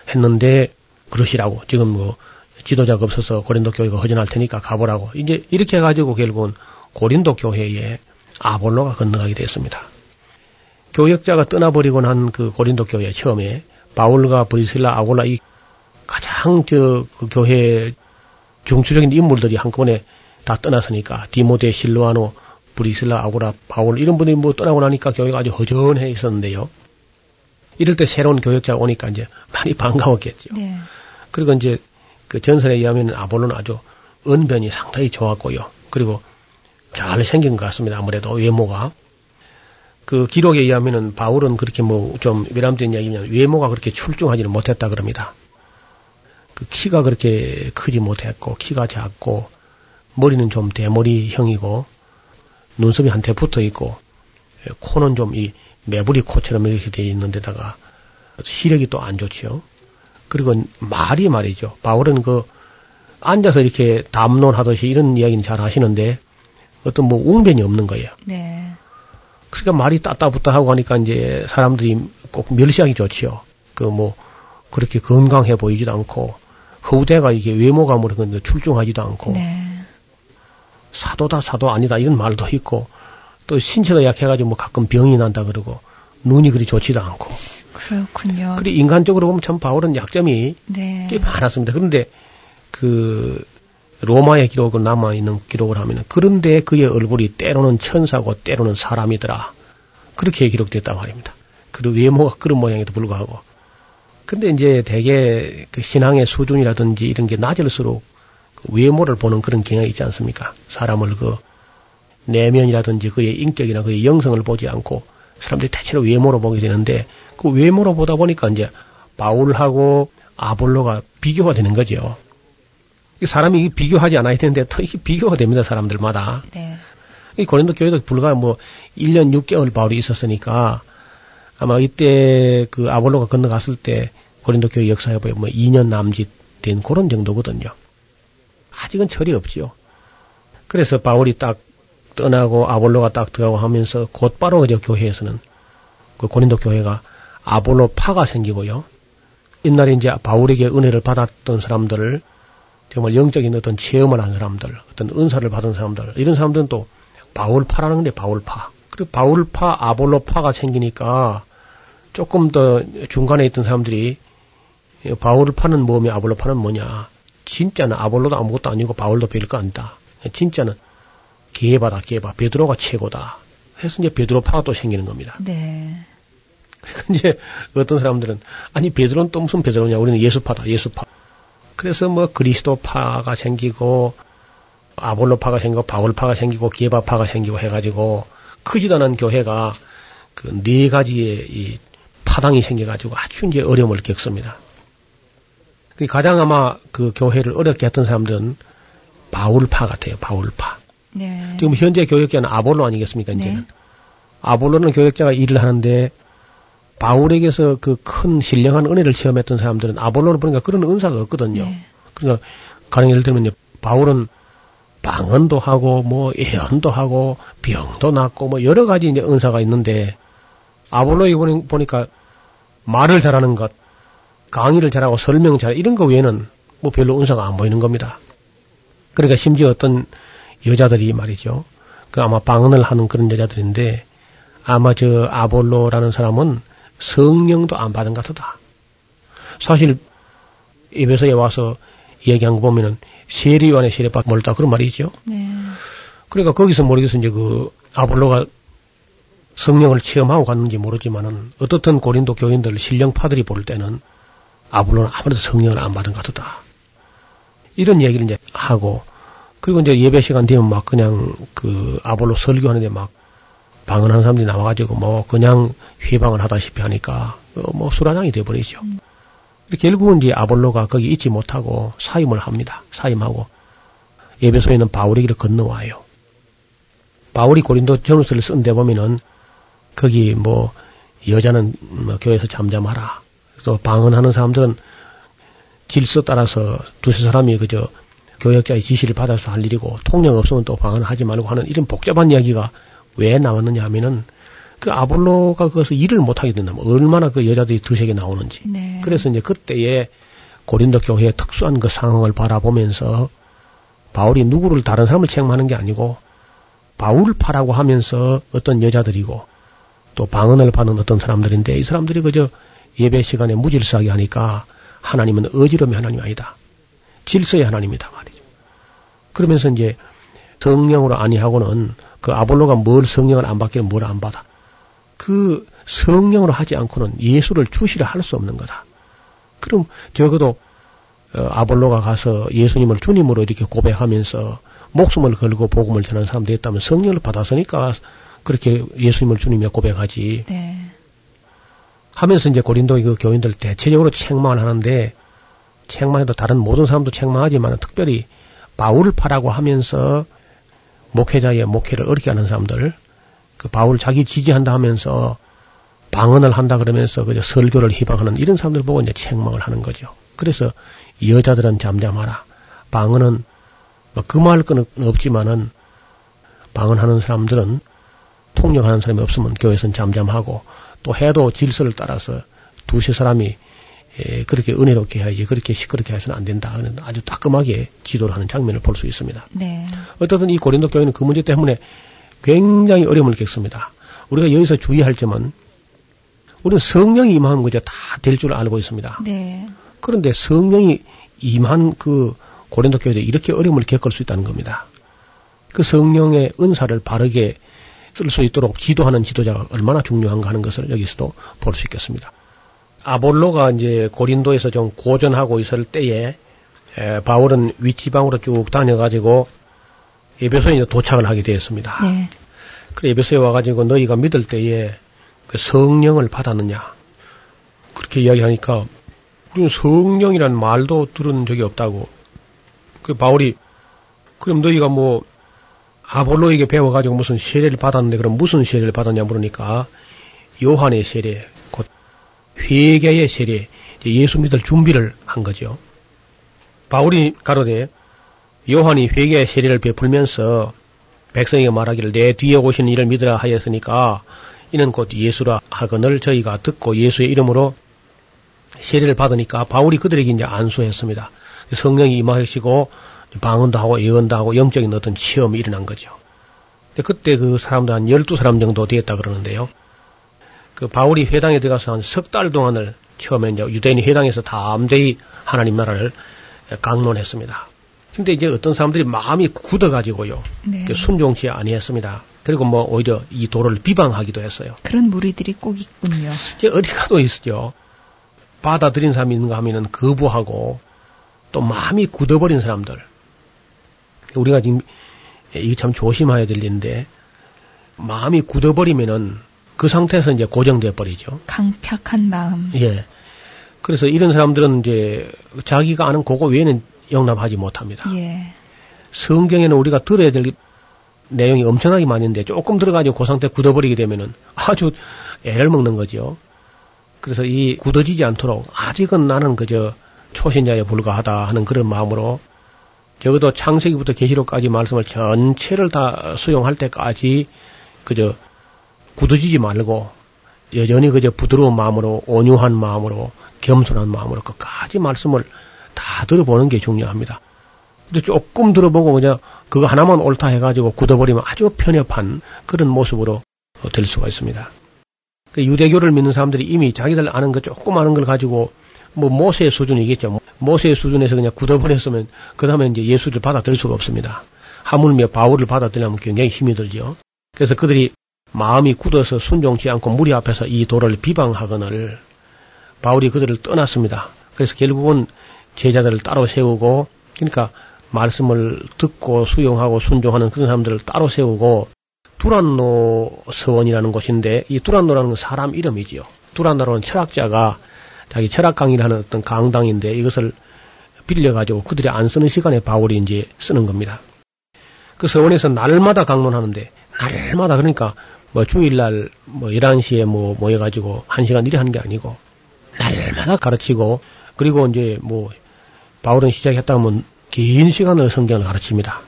했는데 그러시라고. 지금 뭐 지도자가 없어서 고린도 교회가 허전할 테니까 가보라고. 이제 이렇게 해가지고 결국은 고린도 교회에 아볼로가 건너가게 됐습니다. 교역자가 떠나버리고 난 그 고린도 교회 처음에 바울과 브리실라 아골라 이 가장 저그 교회 중추적인 인물들이 한꺼번에 다 떠났으니까 디모데 실로아노 브리실라 아고라 바울 이런 분들이 뭐 떠나고 나니까 교회가 아주 허전해 있었는데요. 이럴 때 새로운 교역자가 오니까 이제 많이 [laughs] 반가웠겠죠. 네. 그리고 이제 그 전설에 의하면 아볼로는 아주 언변이 상당히 좋았고요. 그리고 잘 생긴 것 같습니다. 아무래도 외모가. 그 기록에 의하면은 바울은 그렇게 뭐좀 외람된 이야기냐면 외모가 그렇게 출중하지는 못했다 그럽니다. 그 키가 그렇게 크지 못했고 키가 작고 머리는 좀 대머리형이고 눈썹이 한테 붙어 있고 코는 좀 이 매부리 코처럼 이렇게 돼 있는 데다가 시력이 또 안 좋지요. 그리고 말이 말이죠. 바울은 그 앉아서 이렇게 담론하듯이 이런 이야기는 잘 하시는데 어떤 뭐 웅변이 없는 거예요. 네. 그러니까 말이 따따붙다 하고 하니까 이제 사람들이 꼭 멸시하기 좋지요. 그 뭐 그렇게 건강해 보이지도 않고 후대가 이게 외모가 뭐 그런 출중하지도 않고 네. 사도다 사도 아니다 이런 말도 있고 또 신체가 약해가지고 뭐 가끔 병이 난다 그러고 눈이 그리 좋지도 않고 그렇군요. 그리고 인간적으로 보면 참 바울은 약점이 네. 꽤 많았습니다. 그런데 그 로마의 기록을 남아 있는 기록을 하면은 그런데 그의 얼굴이 때로는 천사고 때로는 사람이더라. 그렇게 기록됐다고 말입니다. 그리고 외모가 그런 모양에도 불구하고. 근데 이제 대개 그 신앙의 수준이라든지 이런 게 낮을수록 그 외모를 보는 그런 경향이 있지 않습니까? 사람을 그 내면이라든지 그의 인격이나 그의 영성을 보지 않고 사람들이 대체로 외모로 보게 되는데 그 외모로 보다 보니까 이제 바울하고 아볼로가 비교가 되는 거죠. 이 사람이 비교하지 않아야 되는데 더 이게 비교가 됩니다, 사람들마다. 네. 이 고린도 교회도 불과 뭐 1년 6개월 바울이 있었으니까 아마 이때 그 아볼로가 건너갔을 때 고린도 교회 역사에 보면 뭐 2년 남짓 된 그런 정도거든요. 아직은 철이 없지요. 그래서 바울이 딱 떠나고 아볼로가 딱 들어가고 하면서 곧바로 그저 교회에서는 그 고린도 교회가 아볼로 파가 생기고요. 옛날에 이제 바울에게 은혜를 받았던 사람들을 정말 영적인 어떤 체험을 한 사람들, 어떤 은사를 받은 사람들, 이런 사람들은 또 바울파라는 건데 바울파. 그리고 바울파, 아볼로파가 생기니까 조금 더 중간에 있던 사람들이 바울파는 뭐며 아볼로 파는 뭐냐. 진짜는 아볼로도 아무것도 아니고 바울도 별거 아니다. 진짜는 개바다, 개바. 베드로가 최고다. 해서 이제 베드로파가 또 생기는 겁니다. 네. 이제 어떤 사람들은 아니 베드로는 또 무슨 베드로냐 우리는 예수파다 예수파 그래서 뭐 그리스도파가 생기고 아볼로파가 생기고 바울파가 생기고 게바파가 생기고 해가지고 크지도 않은 교회가 그 네 가지의 이 파당이 생겨가지고 아주 이제 어려움을 겪습니다. 그 가장 아마 그 교회를 어렵게 했던 사람들은 바울파 같아요. 바울파. 네. 지금 현재 교역자는 아볼로 아니겠습니까? 이제는 네. 아볼로는 교역자가 일을 하는데 바울에게서 그 큰 신령한 은혜를 체험했던 사람들은 아볼로를 보니까 그런 은사가 없거든요. 네. 그러니까 가령 예를 들면 바울은 방언도 하고 뭐 예언도 하고 병도 낫고 뭐 여러 가지 이제 은사가 있는데 아볼로에 보니까 말을 잘하는 것, 강의를 잘하고 설명 잘 이런 거 외에는 뭐 별로 은사가 안 보이는 겁니다. 그러니까 심지어 어떤 여자들이 말이죠. 그 아마 방언을 하는 그런 여자들인데 아마 저 아볼로라는 사람은 성령도 안 받은 것 같다. 사실 에베소에 와서 얘기한 거 보면은 세리완의 세례받 멀다 그런 말이 죠 네. 그러니까 거기서 모르겠어 이제 그 아볼로가 성령을 체험하고 갔는지 모르지만은 어떻든 고린도 교인들 신령파들이 볼 때는 아볼로는 아무래도 성령을 안 받은 것 같다. 이런 얘기를 이제 하고 그리고 이제 예배 시간 되면 막 그냥 그 아볼로 설교하는데 막 방언하는 사람들이 나와가지고 뭐 그냥 휘방을 하다시피 하니까 어뭐 수라장이 돼버리죠. 음. 결국은 이제 아볼로가 거기 있지 못하고 사임을 합니다. 사임하고 예배소에 있는 길을 건너와요. 바울이 고린도 전후서를 쓴 데 보면은 거기 뭐 여자는 뭐 교회에서 잠잠하라. 또 방언하는 사람들은 질서 따라서 두세 사람이 그저 교역자의 지시를 받아서 할 일이고 통령 없으면 또 방언하지 말고 하는 이런 복잡한 이야기가 왜 나왔느냐 하면은 그 아볼로가 그것을 일을 못하게 된다면 얼마나 그 여자들이 드세게 나오는지. 네. 그래서 이제 그때에 고린도 교회의 특수한 그 상황을 바라보면서 바울이 누구를 다른 사람을 책망하는 게 아니고 바울을 파라고 하면서 어떤 여자들이고 또 방언을 받는 어떤 사람들인데 이 사람들이 그저 예배 시간에 무질서하게 하니까 하나님은 어지러움의 하나님이 아니다. 질서의 하나님이다 말이죠. 그러면서 이제 성령으로 아니하고는 그 아볼로가 뭘 성령을 안 받기를 뭘안 받아. 그 성령으로 하지 않고는 예수를 주시를 할 수 없는 거다. 그럼 적어도 어, 아볼로가 가서 예수님을 주님으로 이렇게 고백하면서 목숨을 걸고 복음을 전하는 사람들이 있다면 성령을 받았으니까 그렇게 예수님을 주님이 고백하지. 네. 하면서 이제 고린도 그 교인들 대체적으로 책망을 하는데 책망해도 다른 모든 사람도 책망하지만 특별히 바울을 파라고 하면서 목회자의 목회를 어렵게 하는 사람들 그 바울 자기 지지한다 하면서 방언을 한다 그러면서 그 설교를 희망하는 이런 사람들 보고 이제 책망을 하는 거죠. 그래서 여자들은 잠잠하라. 방언은 뭐 금할 건 없지만은 방언하는 사람들은 통역하는 사람이 없으면 교회에서는 잠잠하고 또 해도 질서를 따라서 두세 사람이 예, 그렇게 은혜롭게 해야지 그렇게 시끄럽게 해서는 안 된다. 아주 따끔하게 지도를 하는 장면을 볼 수 있습니다. 네. 어쨌든 이 고린도 교회는 그 문제 때문에 굉장히 어려움을 겪습니다. 우리가 여기서 주의할 점은 우리는 성령이 임하는 거죠. 다될 줄 알고 있습니다. 네. 그런데 성령이 임한 그 고린도 교회에 이렇게 어려움을 겪을 수 있다는 겁니다. 그 성령의 은사를 바르게 쓸 수 있도록 지도하는 지도자가 얼마나 중요한가 하는 것을 여기서도 볼 수 있겠습니다. 아볼로가 이제 고린도에서 좀 고전하고 있을 때에 에, 바울은 윗지방으로 쭉 다녀가지고 에베소에 이제 도착을 하게 되었습니다. 네. 그래 에베소에 와가지고 너희가 믿을 때에 그 성령을 받았느냐 그렇게 이야기하니까 우리는 성령이란 말도 들은 적이 없다고. 그 바울이 그럼 너희가 뭐 아볼로에게 배워가지고 무슨 세례를 받았는데 그럼 무슨 세례를 받았냐 물으니까 요한의 세례, 곧 회개의 세례, 예수 믿을 준비를 한 거죠. 바울이 가로되 요한이 회개의 세례를 베풀면서 백성에게 말하기를 내 뒤에 오시는 이를 믿으라 하였으니까 이는 곧 예수라 하거늘 저희가 듣고 예수의 이름으로 세례를 받으니까 바울이 그들에게 이제 안수했습니다. 성령이 임하시고 방언도 하고 예언도 하고 영적인 어떤 시험이 일어난 거죠. 그때 그 사람도 한 12사람 정도 되었다 그러는데요. 그 바울이 회당에 들어가서 한 석 달 동안을 처음에 이제 유대인이 회당에서 담대히 하나님 나라를 강론했습니다. 근데 이제 어떤 사람들이 마음이 굳어가지고요. 네. 순종치 아니했습니다. 그리고 뭐 오히려 이 도를 비방하기도 했어요. 그런 무리들이 꼭 있군요. 이제 어디 가도 있죠. 받아들인 사람이 있는가 하면은 거부하고 또 마음이 굳어버린 사람들. 우리가 지금 이게 참 조심해야 될 일인데 마음이 굳어버리면은 그 상태에서 이제 고정돼 버리죠. 강팍한 마음. 예. 그래서 이런 사람들은 이제 자기가 아는 그거 외에는 용납하지 못합니다. 예. 성경에는 우리가 들어야 될 내용이 엄청나게 많은데 조금 들어가지고 그 상태 굳어버리게 되면은 아주 애를 먹는 거죠. 그래서 이 굳어지지 않도록 아직은 나는 그저 초신자에 불과하다 하는 그런 마음으로 적어도 창세기부터 계시록까지 말씀을 전체를 다 수용할 때까지 그저 굳어지지 말고 여전히 그저 부드러운 마음으로 온유한 마음으로 겸손한 마음으로 끝까지 말씀을 다 들어보는 게 중요합니다. 근데 조금 들어보고 그냥 그거 하나만 옳다 해가지고 굳어버리면 아주 편협한 그런 모습으로 될 수가 있습니다. 그 유대교를 믿는 사람들이 이미 자기들 아는 거 조금 아는 걸 가지고 뭐 모세의 수준이겠죠. 모세의 수준에서 그냥 굳어버렸으면 그 다음에 이제 예수를 받아들일 수가 없습니다. 하물며 바울을 받아들이려면 굉장히 힘이 들죠. 그래서 그들이 마음이 굳어서 순종치 않고 무리 앞에서 이 도를 비방하거늘 바울이 그들을 떠났습니다. 그래서 결국은 제자들을 따로 세우고 그러니까 말씀을 듣고 수용하고 순종하는 그런 사람들을 따로 세우고 두란노 서원이라는 곳인데 이 두란노라는 건 사람 이름이지요. 두란노라는 철학자가 자기 철학 강의를 하는 어떤 강당인데 이것을 빌려가지고 그들이 안 쓰는 시간에 바울이 이제 쓰는 겁니다. 그 서원에서 날마다 강론하는데 날마다 그러니까 뭐 주일날 뭐 11시에 뭐 모여가지고 1시간 일이 하는 게 아니고 날마다 가르치고 그리고 이제 뭐 바울은 시작했다 하면 긴 시간을 성경을 가르칩니다.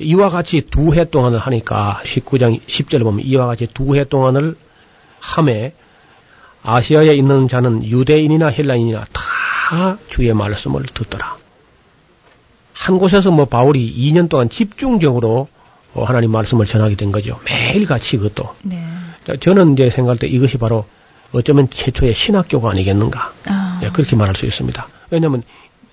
이와 같이 두 해 동안을 하니까 19장 10절을 보면 이와 같이 두 해 동안을 함에 아시아에 있는 자는 유대인이나 헬라인이나 다 주의 말씀을 듣더라. 한 곳에서 뭐 바울이 2년 동안 집중적으로 하나님 말씀을 전하게 된 거죠. 매일 같이 그것도. 네. 저는 이제 생각할 때 이것이 바로 어쩌면 최초의 신학교가 아니겠는가. 아. 네, 그렇게 말할 수 있습니다. 왜냐하면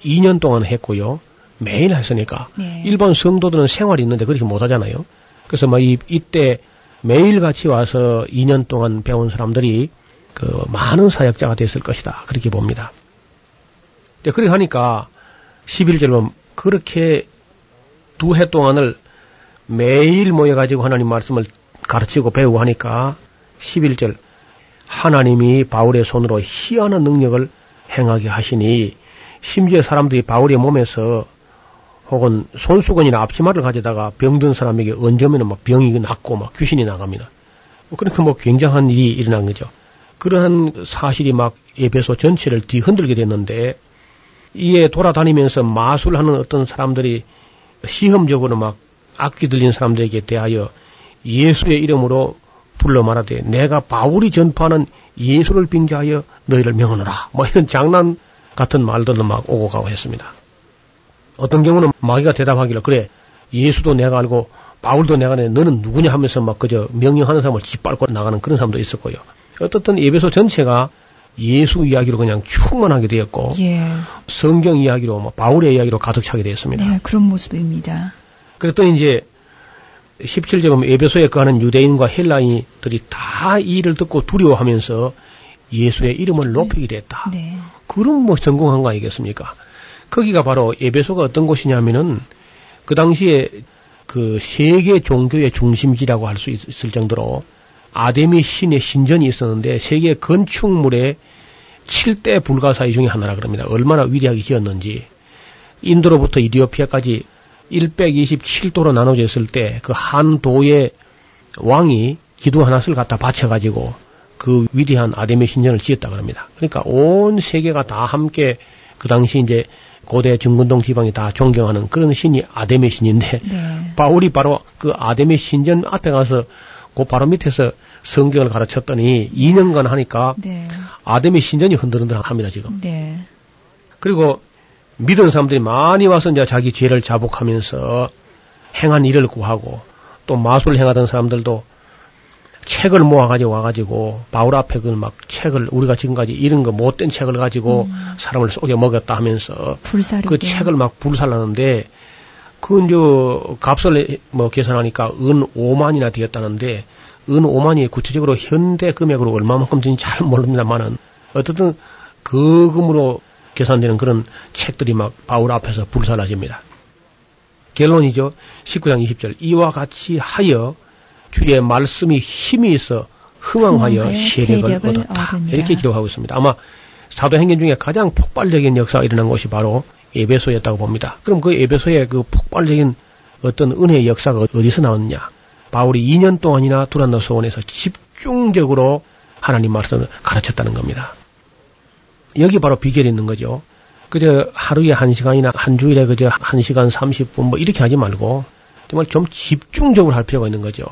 2년 동안 했고요. 매일 했으니까. 네. 일반 성도들은 생활이 있는데 그렇게 못 하잖아요. 그래서 막 이, 이때 매일 같이 와서 2년 동안 배운 사람들이 그 많은 사역자가 됐을 것이다. 그렇게 봅니다. 네, 그렇게 하니까 11절은 그렇게 두 해 동안을 매일 모여가지고 하나님 말씀을 가르치고 배우고 하니까 11절 하나님이 바울의 손으로 희한한 능력을 행하게 하시니 심지어 사람들이 바울의 몸에서 혹은 손수건이나 앞치마를 가져다가 병든 사람에게 얹으면 막 병이 낫고 막 귀신이 나갑니다. 그러니까 뭐 굉장한 일이 일어난 거죠. 그러한 사실이 막 예배소 전체를 뒤흔들게 됐는데 이에 돌아다니면서 마술하는 어떤 사람들이 시험적으로 막 악기 들린 사람들에게 대하여 예수의 이름으로 불러 말하되 내가 바울이 전파하는 예수를 빙자하여 너희를 명하노라. 뭐 이런 장난 같은 말들도 막 오고 가고 했습니다. 어떤 경우는 마귀가 대답하기를 그래 예수도 내가 알고 바울도 내가 내 너는 누구냐 하면서 막 그저 명령하는 사람을 짓밟고 나가는 그런 사람도 있었고요. 어떻든 예배소 전체가 예수 이야기로 그냥 충만하게 되었고 예. 성경 이야기로 뭐 바울의 이야기로 가득 차게 되었습니다. 네, 그런 모습입니다. 그랬더니 이제 17절 보면 에베소에 거하는 유대인과 헬라인들이 다 이 일을 듣고 두려워하면서 예수의 이름을 높이게 됐다. 네. 그럼 뭐 성공한 거 아니겠습니까? 거기가 바로 에베소가 어떤 곳이냐면은 그 당시에 그 세계 종교의 중심지라고 할 수 있을 정도로 아데미 신의 신전이 있었는데 세계 건축물의 7대 불가사의 중에 하나라 그럽니다. 얼마나 위대하게 지었는지. 인도로부터 이디오피아까지 127도로 나눠져 있을 때 그 한 도의 왕이 기둥 하나를 갖다 바쳐가지고 그 위대한 아데미 신전을 지었다 그럽니다. 그러니까 온 세계가 다 함께 그 당시 이제 고대 중근동 지방이 다 존경하는 그런 신이 아데미 신인데 네. [laughs] 바울이 바로 그 아데미 신전 앞에 가서 그 바로 밑에서 성경을 가르쳤더니 2년간 하니까 네. 아데미 신전이 흔들흔들합니다 지금. 네. 그리고 믿은 사람들이 많이 와서 이제 자기 죄를 자복하면서 행한 일을 구하고 또 마술을 행하던 사람들도 책을 모아가지고 와가지고 바울 앞에 그 막 책을 우리가 지금까지 이런 거 못된 책을 가지고 음. 사람을 속여 먹였다 하면서 불사르게. 그 책을 막 불살랐는데 그 이제 값을 뭐 계산하니까 은 5만이나 되었다는데 은 5만이 구체적으로 현대 금액으로 얼마만큼 되는지 잘 모릅니다만은 어쨌든 그 금으로 계산되는 그런 책들이 막 바울 앞에서 불살라집니다. 결론이죠. 19장 20절. 이와 같이 하여 주의 말씀이 힘이 있어 흥왕하여 세력을, 세력을 얻었다. 얻으니라. 이렇게 기록하고 있습니다. 아마 사도행전 중에 가장 폭발적인 역사가 일어난 것이 바로 에베소였다고 봅니다. 그럼 그 에베소의 그 폭발적인 어떤 은혜의 역사가 어디서 나왔느냐? 바울이 2년 동안이나 두란노 소원에서 집중적으로 하나님 말씀을 가르쳤다는 겁니다. 여기 바로 비결이 있는 거죠. 그저 하루에 한 시간이나 한 주일에 그저 한 시간 30분 뭐 이렇게 하지 말고 정말 좀 집중적으로 할 필요가 있는 거죠.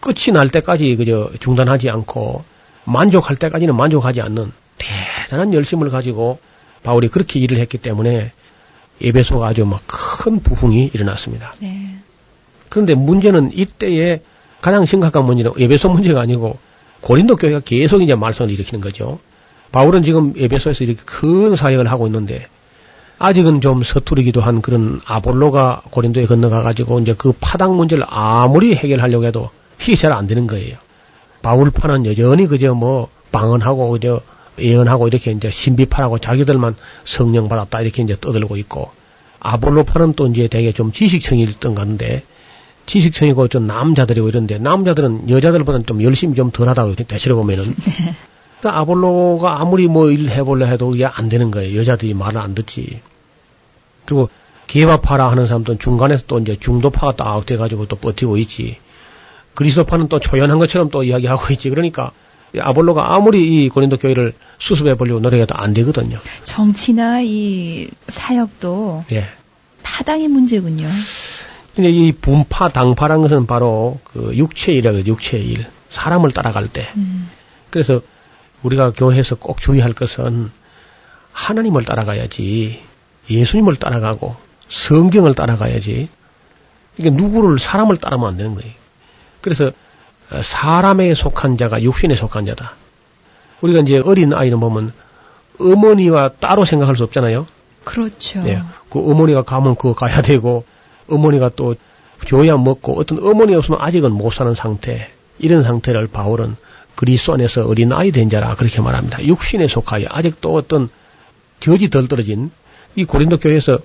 끝이 날 때까지 그저 중단하지 않고 만족할 때까지는 만족하지 않는 대단한 열심을 가지고 바울이 그렇게 일을 했기 때문에 예배소가 아주 막 큰 부흥이 일어났습니다. 네. 그런데 문제는 이때에 가장 심각한 문제는 예배소 문제가 아니고 고린도 교회가 계속 이제 말썽을 일으키는 거죠. 바울은 지금 예배소에서 이렇게 큰 사역을 하고 있는데 아직은 좀 서투르기도 한 그런 아볼로가 고린도에 건너가 가지고 이제 그 파당 문제를 아무리 해결하려고 해도 이게 잘 안 되는 거예요. 바울파는 여전히 그저 뭐 방언하고 그저 예언하고 이렇게 이제 신비파라고 자기들만 성령 받았다 이렇게 이제 떠들고 있고 아볼로파는 또 이제 되게 좀 지식청이던 건데 지식청이고 좀 남자들이고 이런데 남자들은 여자들보다는 좀 열심히 좀 덜하다고 대시로 보면은. [laughs] 네. 그러니까 아볼로가 아무리 뭐 일 해볼래 해도 이게 안 되는 거예요. 여자들이 말을 안 듣지. 그리고 개화파라 하는 사람들은 중간에서 또 이제 중도파가 딱 돼가지고 또 버티고 있지. 그리스도파는 또 초연한 것처럼 또 이야기하고 있지. 그러니까 아볼로가 아무리 이 고린도 교회를 수습해 보려고 노력해도 안 되거든요. 정치나 이 사역도 예. 파당의 문제군요. 근데 이 분파 당파란 것은 바로 그 육체의 일이라고 육체의 일. 사람을 따라갈 때. 음. 그래서 우리가 교회에서 꼭 주의할 것은 하나님을 따라가야지 예수님을 따라가고 성경을 따라가야지 이게 누구를 사람을 따르면 안 되는 거예요. 그래서 사람에 속한 자가 육신에 속한 자다. 우리가 이제 어린 아이를 보면 어머니와 따로 생각할 수 없잖아요. 그렇죠. 네. 그 어머니가 가면 그거 가야 되고 어머니가 또 줘야 먹고 어떤 어머니 없으면 아직은 못 사는 상태. 이런 상태를 바울은 그리스도 안에서 어린 아이 된 자라 그렇게 말합니다. 육신에 속하여 아직도 어떤 저지 덜 떨어진 이 고린도 교회에서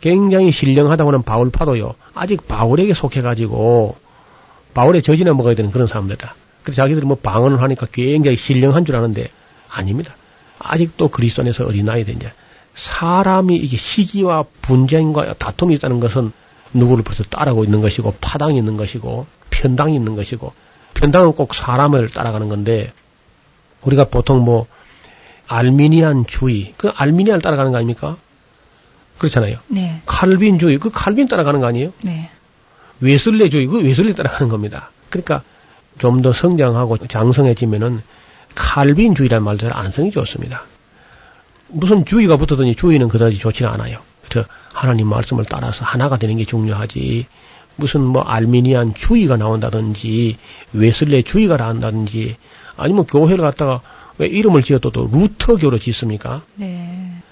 굉장히 신령하다고 하는 바울 파도요. 아직 바울에게 속해가지고 바울의 저지나 먹어야 되는 그런 사람들이다. 그래서 자기들이 뭐 방언을 하니까 굉장히 신령한 줄 아는데 아닙니다. 아직도 그리스도 안에서 어린아이 된 자. 사람이 이게 시기와 분쟁과 다툼이 있다는 것은 누구를 벌써 따르고 있는 것이고 파당이 있는 것이고 편당이 있는 것이고 편당은 꼭 사람을 따라가는 건데 우리가 보통 뭐 알미니안 주의 그 알미니안을 따라가는 거 아닙니까? 그렇잖아요. 네. 칼빈 주의 그 칼빈 따라가는 거 아니에요? 네. 그 외설레 따라가는 겁니다. 그러니까 좀 더 성장하고 장성해지면은 칼빈주의라는 말도 안 성이 좋습니다. 무슨 주의가 붙었더니 주의는 그다지 좋지는 않아요. 그래서 하나님 말씀을 따라서 하나가 되는 게 중요하지. 무슨 뭐 알미니안 주의가 나온다든지 외설레 주의가 나온다든지 아니면 교회를 갖다가 왜 이름을 지어도 또 루터교로 짓습니까? 네.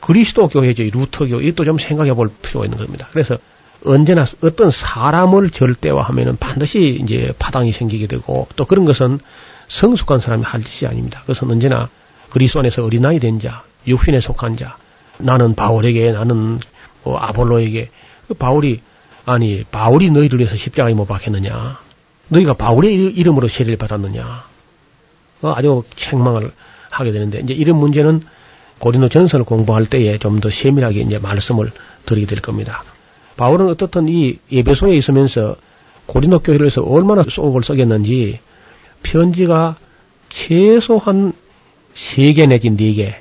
그리스도 교회죠. 루터교. 이것도 좀 생각해 볼 필요가 있는 겁니다. 그래서 언제나 어떤 사람을 절대화하면은 반드시 이제 파당이 생기게 되고 또 그런 것은 성숙한 사람이 할 짓이 아닙니다. 그것은 언제나 그리스도 안에서 어린아이 된 자, 육신에 속한 자, 나는 바울에게, 나는 뭐 아볼로에게, 그 바울이, 아니, 바울이 너희를 위해서 십자가에 못 박혔느냐? 너희가 바울의 이름으로 세례를 받았느냐? 어, 아주 책망을 하게 되는데, 이제 이런 문제는 고린도 전선을 공부할 때에 좀 더 세밀하게 이제 말씀을 드리게 될 겁니다. 바울은 어떻든 이 예배소에 있으면서 고린도 교회에서 얼마나 속을 썩였는지 편지가 최소한 3개 내지 4개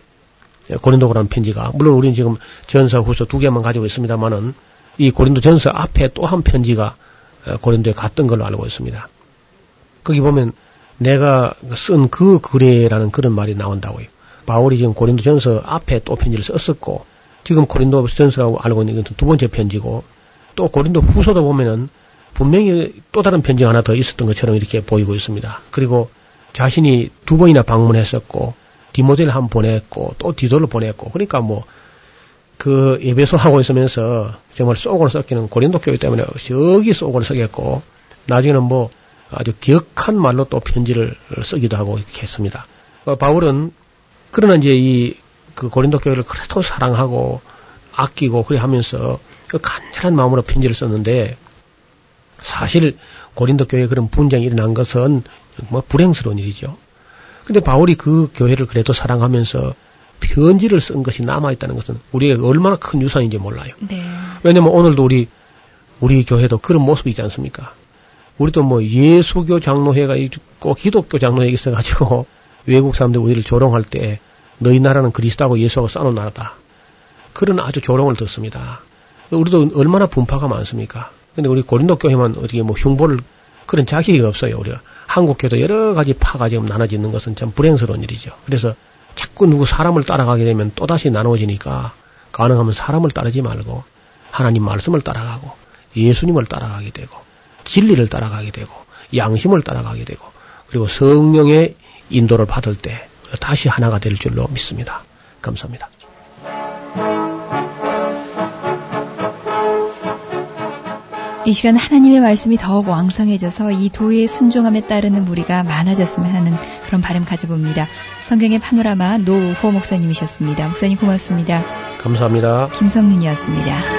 고린도라는 편지가 물론 우리는 지금 전서 후서 두 개만 가지고 있습니다만은 이 고린도 전서 앞에 또 한 편지가 고린도에 갔던 걸로 알고 있습니다. 거기 보면 내가 쓴 그 글에라는 그런 말이 나온다고요. 바울이 지금 고린도 전서 앞에 또 편지를 썼었고 지금 고린도 전서라고 알고 있는 건두 번째 편지고 또 고린도 후서도 보면은 분명히 또 다른 편지가 하나 더 있었던 것처럼 이렇게 보이고 있습니다. 그리고 자신이 두 번이나 방문했었고 디모데를 한 번 보냈고 또 디도를 보냈고 그러니까 뭐 그 예배소 하고 있으면서 정말 쏙을 썩기는 고린도 교회 때문에 저기 쏙을 썩였고 나중에는 뭐 아주 기억한 말로 또 편지를 쓰기도 하고 이렇게 했습니다. 어, 바울은 그러나 이제 이 그 고린도 교회를 그래도 사랑하고 아끼고 그래 하면서 그 간절한 마음으로 편지를 썼는데 사실 고린도 교회에 그런 분쟁이 일어난 것은 뭐 불행스러운 일이죠. 근데 바울이 그 교회를 그래도 사랑하면서 편지를 쓴 것이 남아있다는 것은 우리에게 얼마나 큰 유산인지 몰라요. 네. 왜냐면 오늘도 우리, 우리 교회도 그런 모습이 있지 않습니까? 우리도 뭐 예수교 장로회가 있고 기독교 장로회가 있어가지고 [laughs] 외국 사람들 우리를 조롱할 때 너희 나라는 그리스도하고 예수하고 싸놓은 나라다. 그런 아주 조롱을 듣습니다. 우리도 얼마나 분파가 많습니까? 근데 우리 고린도 교회만 어떻게 뭐 흉보를 그런 자격이 없어요. 우리가 한국 교도 여러 가지 파가 지금 나눠지는 것은 참 불행스러운 일이죠. 그래서 자꾸 누구 사람을 따라가게 되면 또다시 나눠지니까 가능하면 사람을 따르지 말고 하나님 말씀을 따라가고 예수님을 따라가게 되고 진리를 따라가게 되고 양심을 따라가게 되고 그리고 성령의 인도를 받을 때 다시 하나가 될 줄로 믿습니다. 감사합니다. 이 시간 하나님의 말씀이 더욱 왕성해져서 이 도의 순종함에 따르는 무리가 많아졌으면 하는 그런 바람 가져봅니다. 성경의 파노라마 노호 목사님이셨습니다. 목사님 고맙습니다. 감사합니다. 김성윤이었습니다.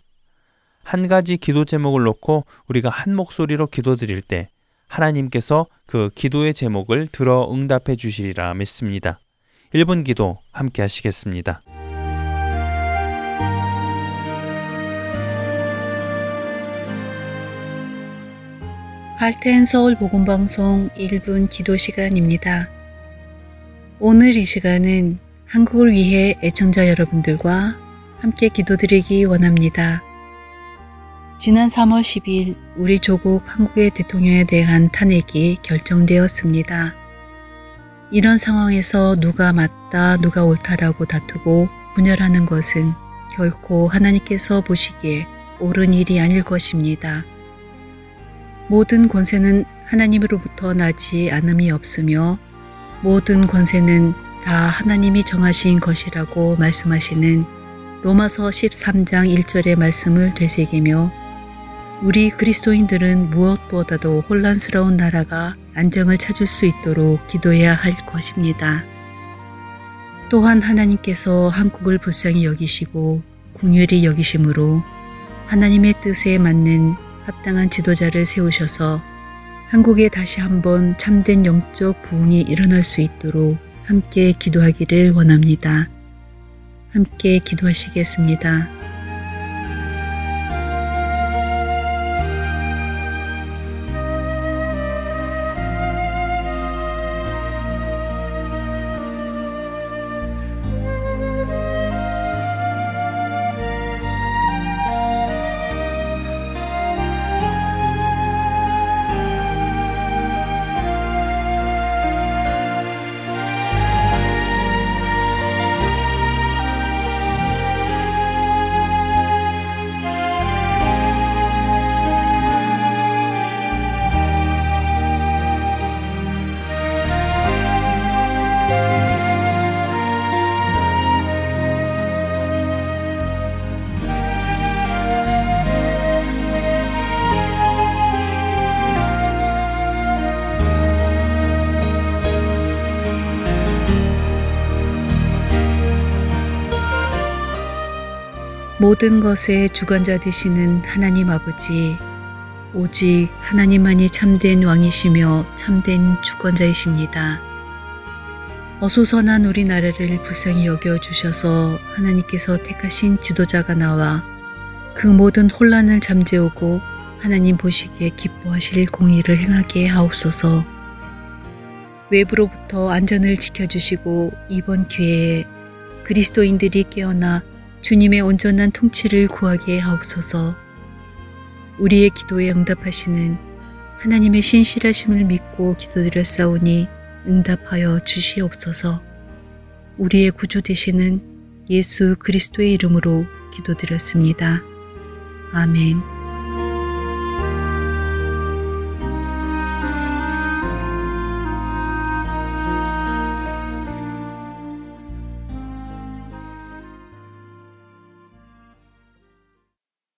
한 가지 기도 제목을 놓고 우리가 한 목소리로 기도 드릴 때 하나님께서 그 기도의 제목을 들어 응답해 주시리라 믿습니다. 1분 기도 함께 하시겠습니다. 할텐 서울 복음 방송 1분 기도 시간입니다. 오늘 이 시간은 한국을 위해 애청자 여러분들과 함께 기도드리기 원합니다. 지난 3월 10일 우리 조국 한국의 대통령에 대한 탄핵이 결정되었습니다. 이런 상황에서 누가 맞다, 누가 옳다라고 다투고 분열하는 것은 결코 하나님께서 보시기에 옳은 일이 아닐 것입니다. 모든 권세는 하나님으로부터 나지 않음이 없으며 모든 권세는 다 하나님이 정하신 것이라고 말씀하시는 로마서 13장 1절의 말씀을 되새기며 우리 그리스도인들은 무엇보다도 혼란스러운 나라가 안정을 찾을 수 있도록 기도해야 할 것입니다. 또한 하나님께서 한국을 불쌍히 여기시고 궁휼히 여기심으로 하나님의 뜻에 맞는 합당한 지도자를 세우셔서 한국에 다시 한번 참된 영적 부흥이 일어날 수 있도록 함께 기도하기를 원합니다. 함께 기도하시겠습니다. 모든 것의 주관자 되시는 하나님 아버지, 오직 하나님만이 참된 왕이시며 참된 주권자이십니다. 어수선한 우리나라를 불쌍히 여겨주셔서 하나님께서 택하신 지도자가 나와 그 모든 혼란을 잠재우고 하나님 보시기에 기뻐하실 공의를 행하게 하옵소서. 외부로부터 안전을 지켜주시고 이번 기회에 그리스도인들이 깨어나 주님의 온전한 통치를 구하게 하옵소서. 우리의 기도에 응답하시는 하나님의 신실하심을 믿고 기도드렸사오니 응답하여 주시옵소서. 우리의 구주 되시는 예수 그리스도의 이름으로 기도드렸습니다. 아멘.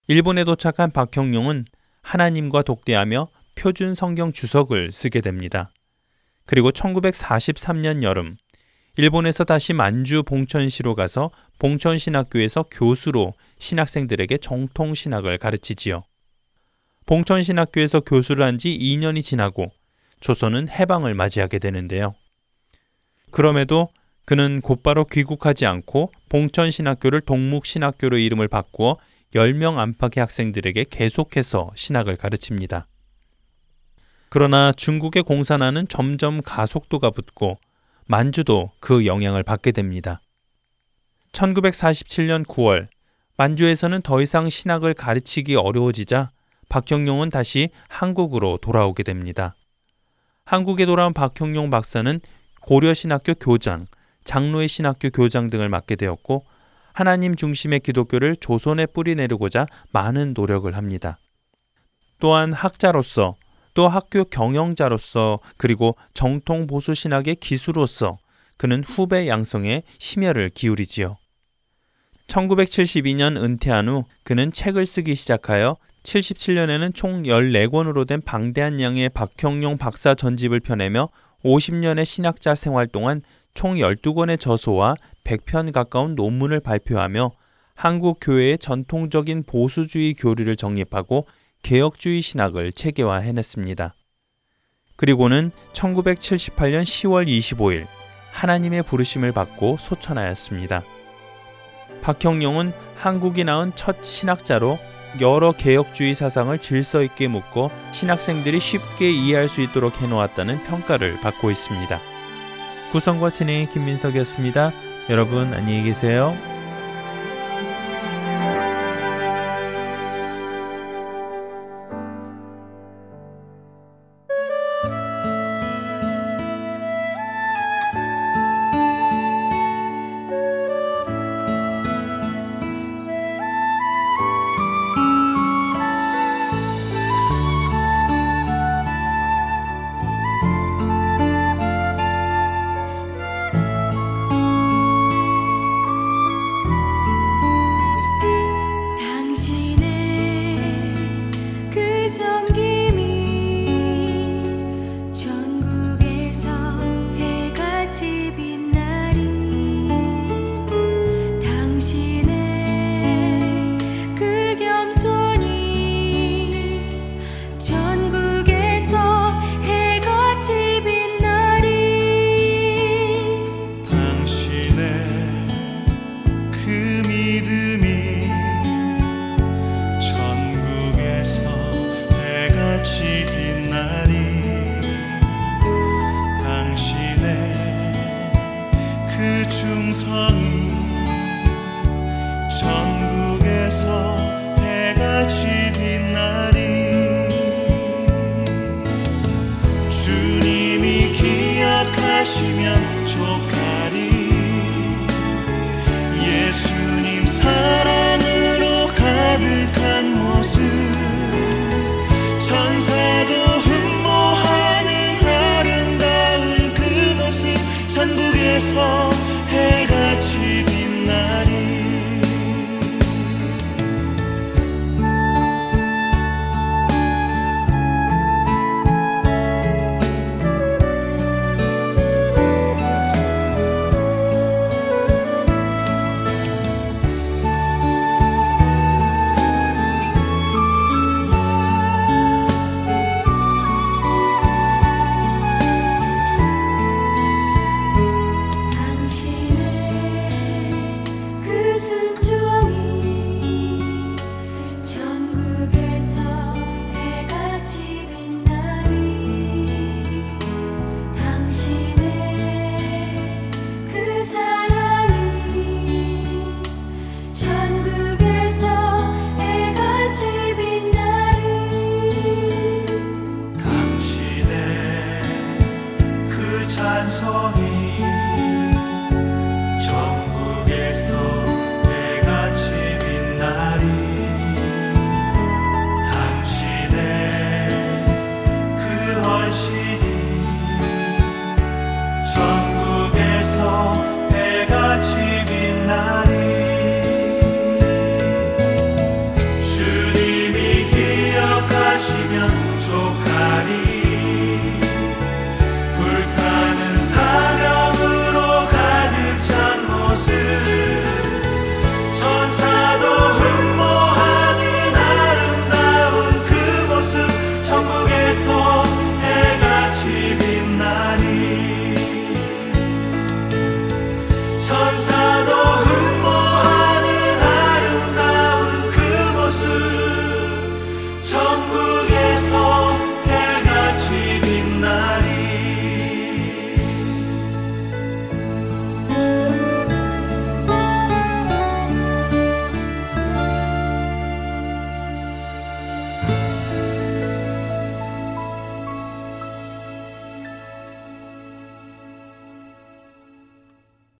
일본에 도착한 박형룡은 하나님과 독대하며 표준 성경 주석을 쓰게 됩니다. 그리고 1943년 여름 일본에서 다시 만주 봉천시로 가서 봉천신학교에서 교수로 신학생들에게 정통 신학을 가르치지요. 봉천신학교에서 교수를 한 지 2년이 지나고 조선은 해방을 맞이하게 되는데요. 그럼에도 그는 곧바로 귀국하지 않고 봉천신학교를 동묵신학교로 이름을 바꾸어 10명 안팎의 학생들에게 계속해서 신학을 가르칩니다. 그러나 중국의 공산화는 점점 가속도가 붙고 만주도 그 영향을 받게 됩니다. 1947년 9월 만주에서는 더 이상 신학을 가르치기 어려워지자 박형룡은 다시 한국으로 돌아오게 됩니다. 한국에 돌아온 박형룡 박사는 고려신학교 교장, 장로의 신학교 교장 등을 맡게 되었고 하나님 중심의 기독교를 조선에 뿌리내리고자 많은 노력을 합니다. 또한 학자로서 또 학교 경영자로서 그리고 정통 보수 신학의 기수로서 그는 후배 양성에 심혈을 기울이지요. 1972년 은퇴한 후 그는 책을 쓰기 시작하여 77년에는 총 14권으로 된 방대한 양의 박형룡 박사 전집을 펴내며 50년의 신학자 생활 동안 총 12권의 저서와 100편 가까운 논문을 발표하며 한국 교회의 전통적인 보수주의 교리를 정립하고 개혁주의 신학을 체계화해냈습니다. 그리고는 1978년 10월 25일 하나님의 부르심을 받고 소천하였습니다. 박형룡은 한국이 낳은 첫 신학자로 여러 개혁주의 사상을 질서 있게 묻고 신학생들이 쉽게 이해할 수 있도록 해놓았다는 평가를 받고 있습니다. 구성과 진행의 김민석이었습니다. 여러분 안녕히 계세요.